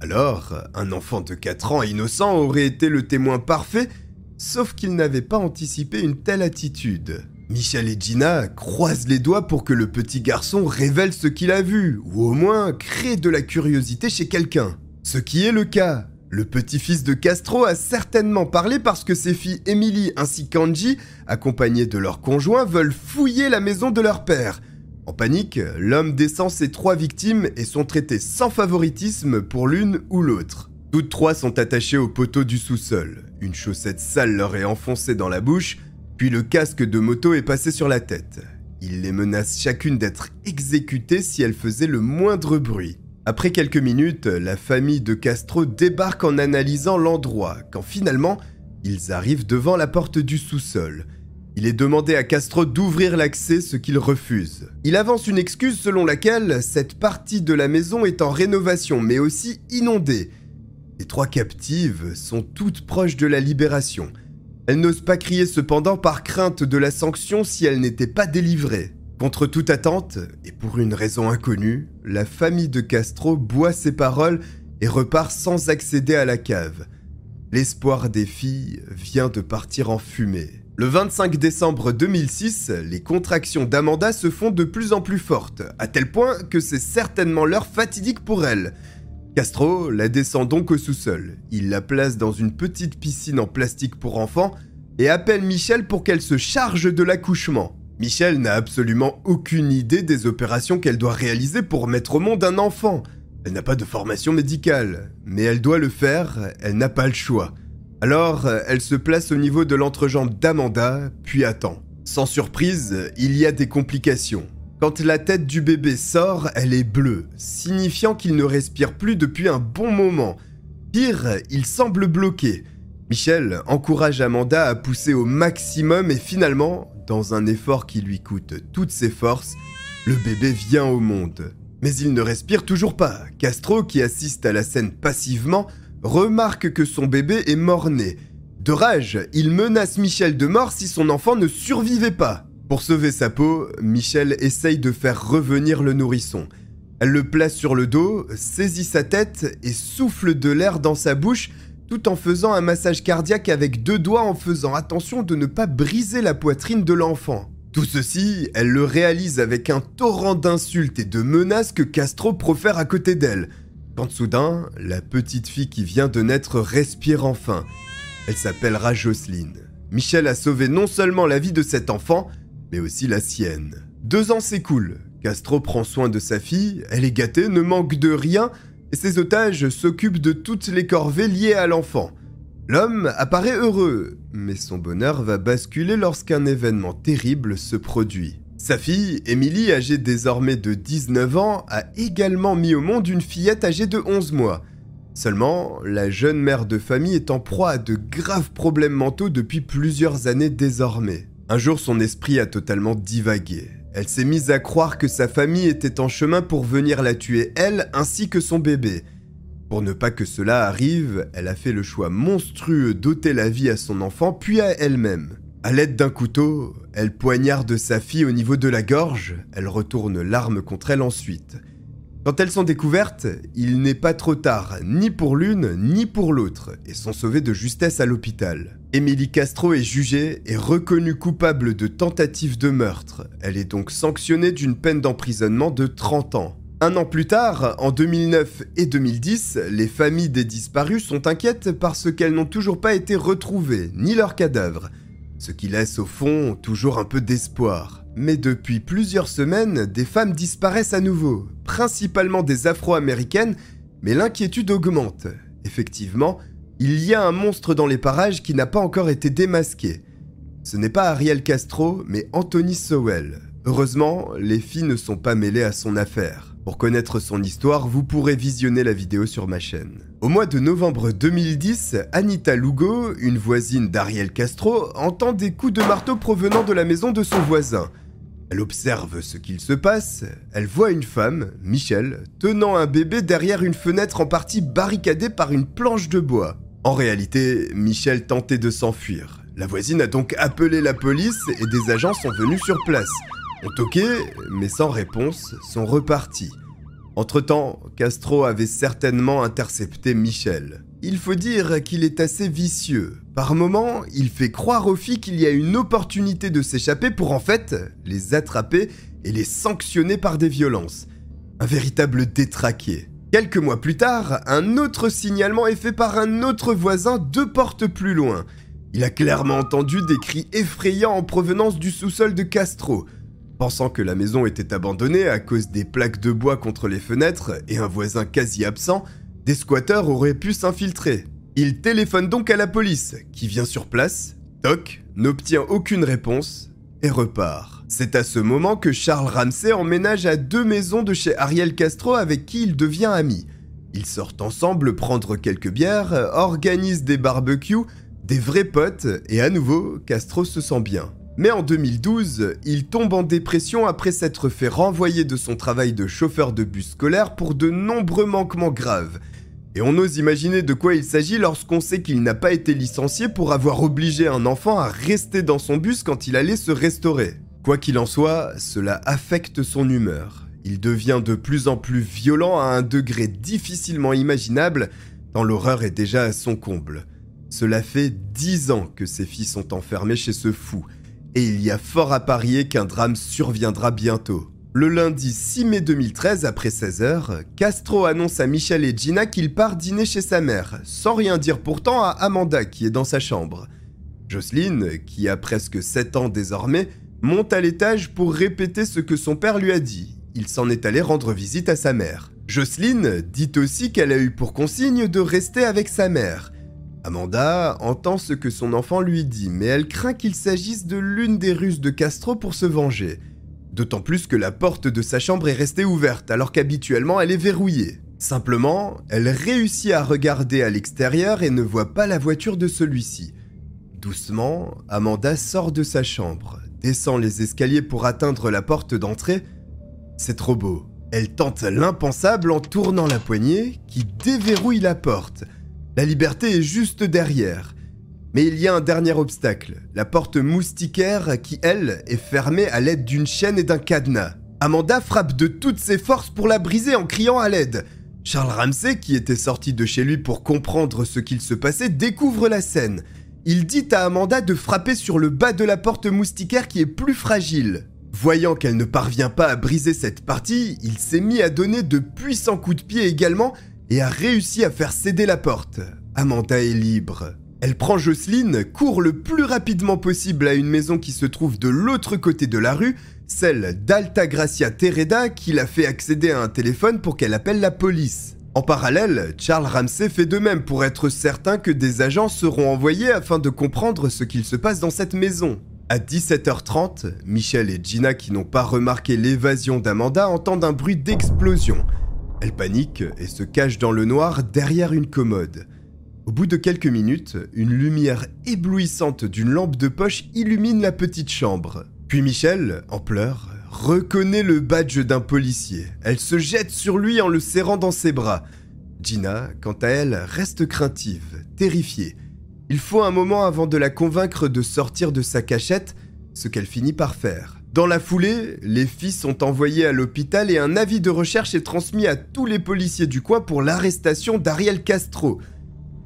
Alors, un enfant de 4 ans innocent aurait été le témoin parfait, sauf qu'il n'avait pas anticipé une telle attitude. Michel et Gina croisent les doigts pour que le petit garçon révèle ce qu'il a vu, ou au moins crée de la curiosité chez quelqu'un. Ce qui est le cas. Le petit-fils de Castro a certainement parlé parce que ses filles Emily ainsi qu'Angie, accompagnées de leurs conjoints, veulent fouiller la maison de leur père. En panique, l'homme descend ses trois victimes et sont traités sans favoritisme pour l'une ou l'autre. Toutes trois sont attachées au poteau du sous-sol. Une chaussette sale leur est enfoncée dans la bouche, puis le casque de moto est passé sur la tête. Il les menace chacune d'être exécutées si elles faisaient le moindre bruit. Après quelques minutes, la famille de Castro débarque en analysant l'endroit, quand finalement, ils arrivent devant la porte du sous-sol. Il est demandé à Castro d'ouvrir l'accès, ce qu'il refuse. Il avance une excuse selon laquelle cette partie de la maison est en rénovation, mais aussi inondée. Les trois captives sont toutes proches de la libération. Elle n'ose pas crier cependant par crainte de la sanction si elle n'était pas délivrée. Contre toute attente, et pour une raison inconnue, la famille de Castro boit ses paroles et repart sans accéder à la cave. L'espoir des filles vient de partir en fumée. Le 25 décembre 2006, les contractions d'Amanda se font de plus en plus fortes, à tel point que c'est certainement l'heure fatidique pour elle. Castro la descend donc au sous-sol. Il la place dans une petite piscine en plastique pour enfants et appelle Michel pour qu'elle se charge de l'accouchement. Michel n'a absolument aucune idée des opérations qu'elle doit réaliser pour mettre au monde un enfant. Elle n'a pas de formation médicale, mais elle doit le faire, elle n'a pas le choix. Alors, elle se place au niveau de l'entrejambe d'Amanda, puis attend. Sans surprise, il y a des complications. Quand la tête du bébé sort, elle est bleue, signifiant qu'il ne respire plus depuis un bon moment. Pire, il semble bloqué. Michel encourage Amanda à pousser au maximum et finalement, dans un effort qui lui coûte toutes ses forces, le bébé vient au monde. Mais il ne respire toujours pas. Castro, qui assiste à la scène passivement, remarque que son bébé est mort-né. De rage, il menace Michel de mort si son enfant ne survivait pas. Pour sauver sa peau, Michel essaye de faire revenir le nourrisson. Elle le place sur le dos, saisit sa tête et souffle de l'air dans sa bouche tout en faisant un massage cardiaque avec deux doigts en faisant attention de ne pas briser la poitrine de l'enfant. Tout ceci, elle le réalise avec un torrent d'insultes et de menaces que Castro profère à côté d'elle. Quand soudain, la petite fille qui vient de naître respire enfin. Elle s'appellera Jocelyne. Michel a sauvé non seulement la vie de cet enfant, mais aussi la sienne. Deux ans s'écoulent. Castro prend soin de sa fille, elle est gâtée, ne manque de rien, et ses otages s'occupent de toutes les corvées liées à l'enfant. L'homme apparaît heureux, mais son bonheur va basculer lorsqu'un événement terrible se produit. Sa fille, Émilie, âgée désormais de 19 ans, a également mis au monde une fillette âgée de 11 mois. Seulement, la jeune mère de famille est en proie à de graves problèmes mentaux depuis plusieurs années désormais. Un jour, son esprit a totalement divagué. Elle s'est mise à croire que sa famille était en chemin pour venir la tuer, elle ainsi que son bébé. Pour ne pas que cela arrive, elle a fait le choix monstrueux d'ôter la vie à son enfant puis à elle-même. À l'aide d'un couteau, elle poignarde sa fille au niveau de la gorge, elle retourne l'arme contre elle ensuite. Quand elles sont découvertes, il n'est pas trop tard, ni pour l'une ni pour l'autre, et sont sauvées de justesse à l'hôpital. Émilie Castro est jugée et reconnue coupable de tentative de meurtre. Elle est donc sanctionnée d'une peine d'emprisonnement de 30 ans. Un an plus tard, en 2009 et 2010, les familles des disparus sont inquiètes parce qu'elles n'ont toujours pas été retrouvées, ni leurs cadavres, ce qui laisse au fond toujours un peu d'espoir. Mais depuis plusieurs semaines, des femmes disparaissent à nouveau, principalement des Afro-Américaines, mais l'inquiétude augmente. Effectivement, il y a un monstre dans les parages qui n'a pas encore été démasqué. Ce n'est pas Ariel Castro, mais Anthony Sowell. Heureusement, les filles ne sont pas mêlées à son affaire. Pour connaître son histoire, vous pourrez visionner la vidéo sur ma chaîne. Au mois de novembre 2010, Anita Lugo, une voisine d'Ariel Castro, entend des coups de marteau provenant de la maison de son voisin. Elle observe ce qu'il se passe, elle voit une femme, Michel, tenant un bébé derrière une fenêtre en partie barricadée par une planche de bois. En réalité, Michel tentait de s'enfuir. La voisine a donc appelé la police et des agents sont venus sur place. Ont toqué, mais sans réponse, sont repartis. Entre-temps, Castro avait certainement intercepté Michel. Il faut dire qu'il est assez vicieux. Par moments, il fait croire aux filles qu'il y a une opportunité de s'échapper pour en fait les attraper et les sanctionner par des violences. Un véritable détraqué. Quelques mois plus tard, un autre signalement est fait par un autre voisin deux portes plus loin. Il a clairement entendu des cris effrayants en provenance du sous-sol de Castro. Pensant que la maison était abandonnée à cause des plaques de bois contre les fenêtres et un voisin quasi absent, des squatteurs auraient pu s'infiltrer. Il téléphone donc à la police, qui vient sur place, toc, n'obtient aucune réponse et repart. C'est à ce moment que Charles Ramsey emménage à deux maisons de chez Ariel Castro avec qui il devient ami. Ils sortent ensemble prendre quelques bières, organisent des barbecues, des vrais potes, et à nouveau, Castro se sent bien. Mais en 2012, il tombe en dépression après s'être fait renvoyer de son travail de chauffeur de bus scolaire pour de nombreux manquements graves, et on ose imaginer de quoi il s'agit lorsqu'on sait qu'il n'a pas été licencié pour avoir obligé un enfant à rester dans son bus quand il allait se restaurer. Quoi qu'il en soit, cela affecte son humeur. Il devient de plus en plus violent à un degré difficilement imaginable, tant l'horreur est déjà à son comble. Cela fait dix ans que ses filles sont enfermées chez ce fou, et il y a fort à parier qu'un drame surviendra bientôt. Le lundi 6 mai 2013, après 16h, Castro annonce à Michel et Gina qu'il part dîner chez sa mère, sans rien dire pourtant à Amanda qui est dans sa chambre. Jocelyne, qui a presque 7 ans désormais, monte à l'étage pour répéter ce que son père lui a dit. Il s'en est allé rendre visite à sa mère. Jocelyne dit aussi qu'elle a eu pour consigne de rester avec sa mère. Amanda entend ce que son enfant lui dit, mais elle craint qu'il s'agisse de l'une des ruses de Castro pour se venger. D'autant plus que la porte de sa chambre est restée ouverte alors qu'habituellement elle est verrouillée. Simplement, elle réussit à regarder à l'extérieur et ne voit pas la voiture de celui-ci. Doucement, Amanda sort de sa chambre, descend les escaliers pour atteindre la porte d'entrée. C'est trop beau. Elle tente l'impensable en tournant la poignée qui déverrouille la porte. La liberté est juste derrière. Mais il y a un dernier obstacle, la porte moustiquaire qui, elle, est fermée à l'aide d'une chaîne et d'un cadenas. Amanda frappe de toutes ses forces pour la briser en criant à l'aide. Charles Ramsey, qui était sorti de chez lui pour comprendre ce qu'il se passait, découvre la scène. Il dit à Amanda de frapper sur le bas de la porte moustiquaire qui est plus fragile. Voyant qu'elle ne parvient pas à briser cette partie, il s'est mis à donner de puissants coups de pied également et a réussi à faire céder la porte. Amanda est libre. Elle prend Jocelyne, court le plus rapidement possible à une maison qui se trouve de l'autre côté de la rue, celle d'Altagracia Tereda qui l'a fait accéder à un téléphone pour qu'elle appelle la police. En parallèle, Charles Ramsey fait de même pour être certain que des agents seront envoyés afin de comprendre ce qu'il se passe dans cette maison. À 17h30, Michel et Gina qui n'ont pas remarqué l'évasion d'Amanda entendent un bruit d'explosion. Elles paniquent et se cachent dans le noir derrière une commode. Au bout de quelques minutes, une lumière éblouissante d'une lampe de poche illumine la petite chambre. Puis Michel, en pleurs, reconnaît le badge d'un policier. Elle se jette sur lui en le serrant dans ses bras. Gina, quant à elle, reste craintive, terrifiée. Il faut un moment avant de la convaincre de sortir de sa cachette, ce qu'elle finit par faire. Dans la foulée, les filles sont envoyées à l'hôpital et un avis de recherche est transmis à tous les policiers du coin pour l'arrestation d'Ariel Castro,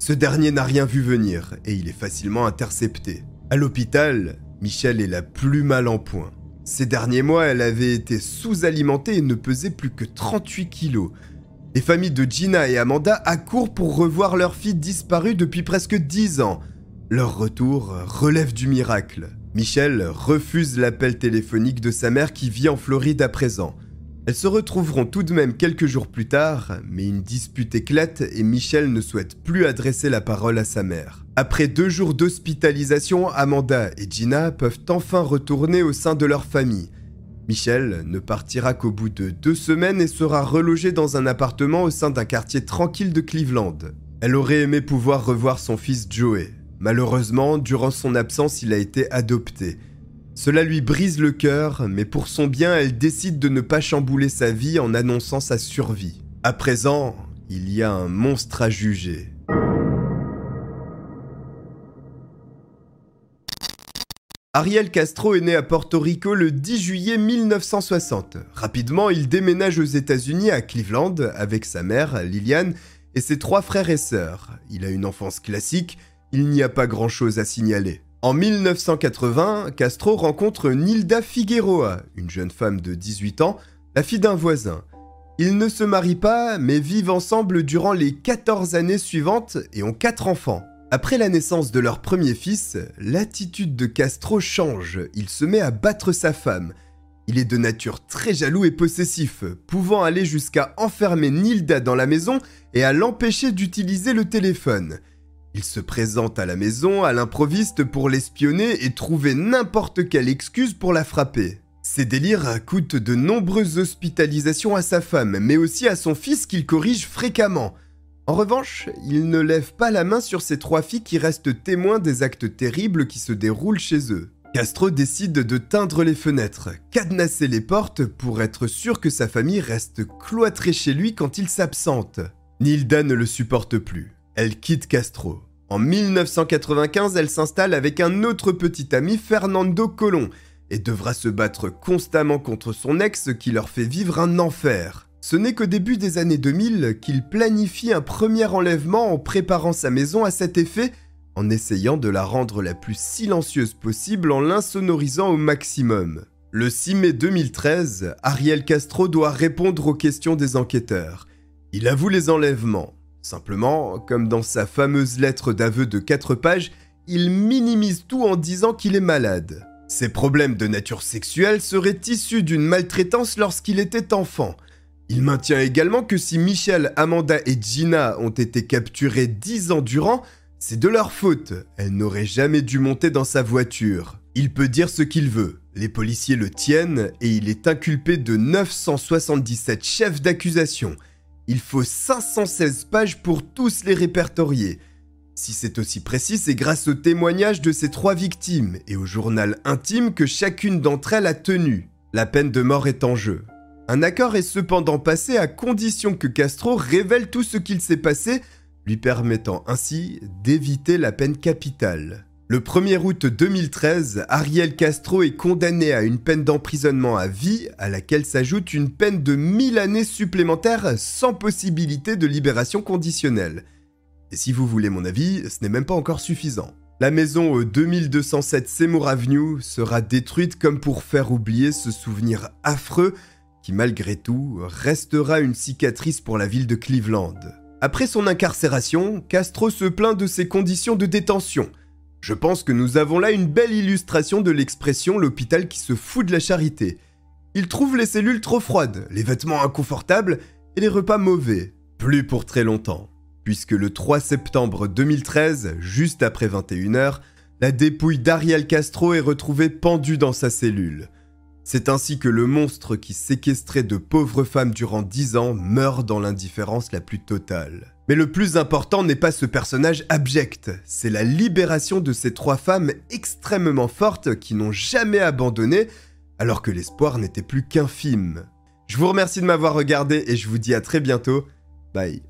ce dernier n'a rien vu venir et il est facilement intercepté. À l'hôpital, Michelle est la plus mal en point. Ces derniers mois, elle avait été sous-alimentée et ne pesait plus que 38 kilos. Les familles de Gina et Amanda accourent pour revoir leur fille disparue depuis presque 10 ans. Leur retour relève du miracle. Michelle refuse l'appel téléphonique de sa mère qui vit en Floride à présent. Elles se retrouveront tout de même quelques jours plus tard, mais une dispute éclate et Michel ne souhaite plus adresser la parole à sa mère. Après deux jours d'hospitalisation, Amanda et Gina peuvent enfin retourner au sein de leur famille. Michel ne partira qu'au bout de deux semaines et sera relogé dans un appartement au sein d'un quartier tranquille de Cleveland. Elle aurait aimé pouvoir revoir son fils Joey. Malheureusement, durant son absence, il a été adopté. Cela lui brise le cœur, mais pour son bien, elle décide de ne pas chambouler sa vie en annonçant sa survie. À présent, il y a un monstre à juger. Ariel Castro est né à Porto Rico le 10 juillet 1960. Rapidement, il déménage aux États-Unis à Cleveland avec sa mère, Liliane, et ses trois frères et sœurs. Il a une enfance classique, il n'y a pas grand-chose à signaler. En 1980, Castro rencontre Nilda Figueroa, une jeune femme de 18 ans, la fille d'un voisin. Ils ne se marient pas, mais vivent ensemble durant les 14 années suivantes et ont 4 enfants. Après la naissance de leur premier fils, l'attitude de Castro change, il se met à battre sa femme. Il est de nature très jaloux et possessif, pouvant aller jusqu'à enfermer Nilda dans la maison et à l'empêcher d'utiliser le téléphone. Il se présente à la maison à l'improviste pour l'espionner et trouver n'importe quelle excuse pour la frapper. Ces délires coûtent de nombreuses hospitalisations à sa femme, mais aussi à son fils qu'il corrige fréquemment. En revanche, il ne lève pas la main sur ses trois filles qui restent témoins des actes terribles qui se déroulent chez eux. Castro décide de teindre les fenêtres, cadenasser les portes pour être sûr que sa famille reste cloîtrée chez lui quand il s'absente. Nilda ne le supporte plus. Elle quitte Castro. En 1995, elle s'installe avec un autre petit ami, Fernando Colón, et devra se battre constamment contre son ex qui leur fait vivre un enfer. Ce n'est qu'au début des années 2000 qu'il planifie un premier enlèvement en préparant sa maison à cet effet, en essayant de la rendre la plus silencieuse possible en l'insonorisant au maximum. Le 6 mai 2013, Ariel Castro doit répondre aux questions des enquêteurs. Il avoue les enlèvements, Simplement, comme dans sa fameuse lettre d'aveu de 4 pages, il minimise tout en disant qu'il est malade. Ses problèmes de nature sexuelle seraient issus d'une maltraitance lorsqu'il était enfant. Il maintient également que si Michel, Amanda et Gina ont été capturés 10 ans durant, c'est de leur faute. Elles n'auraient jamais dû monter dans sa voiture. Il peut dire ce qu'il veut. Les policiers le tiennent et il est inculpé de 977 chefs d'accusation. Il faut 516 pages pour tous les répertorier. Si c'est aussi précis, c'est grâce au témoignage de ces trois victimes et au journal intime que chacune d'entre elles a tenu. La peine de mort est en jeu. Un accord est cependant passé à condition que Castro révèle tout ce qu'il s'est passé, lui permettant ainsi d'éviter la peine capitale. Le 1er août 2013, Ariel Castro est condamné à une peine d'emprisonnement à vie, à laquelle s'ajoute une peine de 1000 années supplémentaires sans possibilité de libération conditionnelle. Et si vous voulez mon avis, ce n'est même pas encore suffisant. La maison au 2207 Seymour Avenue sera détruite comme pour faire oublier ce souvenir affreux qui malgré tout restera une cicatrice pour la ville de Cleveland. Après son incarcération, Castro se plaint de ses conditions de détention. Je pense que nous avons là une belle illustration de l'expression l'hôpital qui se fout de la charité. Il trouve les cellules trop froides, les vêtements inconfortables et les repas mauvais. Plus pour très longtemps puisque le 3 septembre 2013, juste après 21h, la dépouille d'Ariel Castro est retrouvée pendue dans sa cellule. C'est ainsi que le monstre qui séquestrait de pauvres femmes durant 10 ans meurt dans l'indifférence la plus totale. Mais le plus important n'est pas ce personnage abject, c'est la libération de ces trois femmes extrêmement fortes qui n'ont jamais abandonné alors que l'espoir n'était plus qu'infime. Je vous remercie de m'avoir regardé et je vous dis à très bientôt. Bye.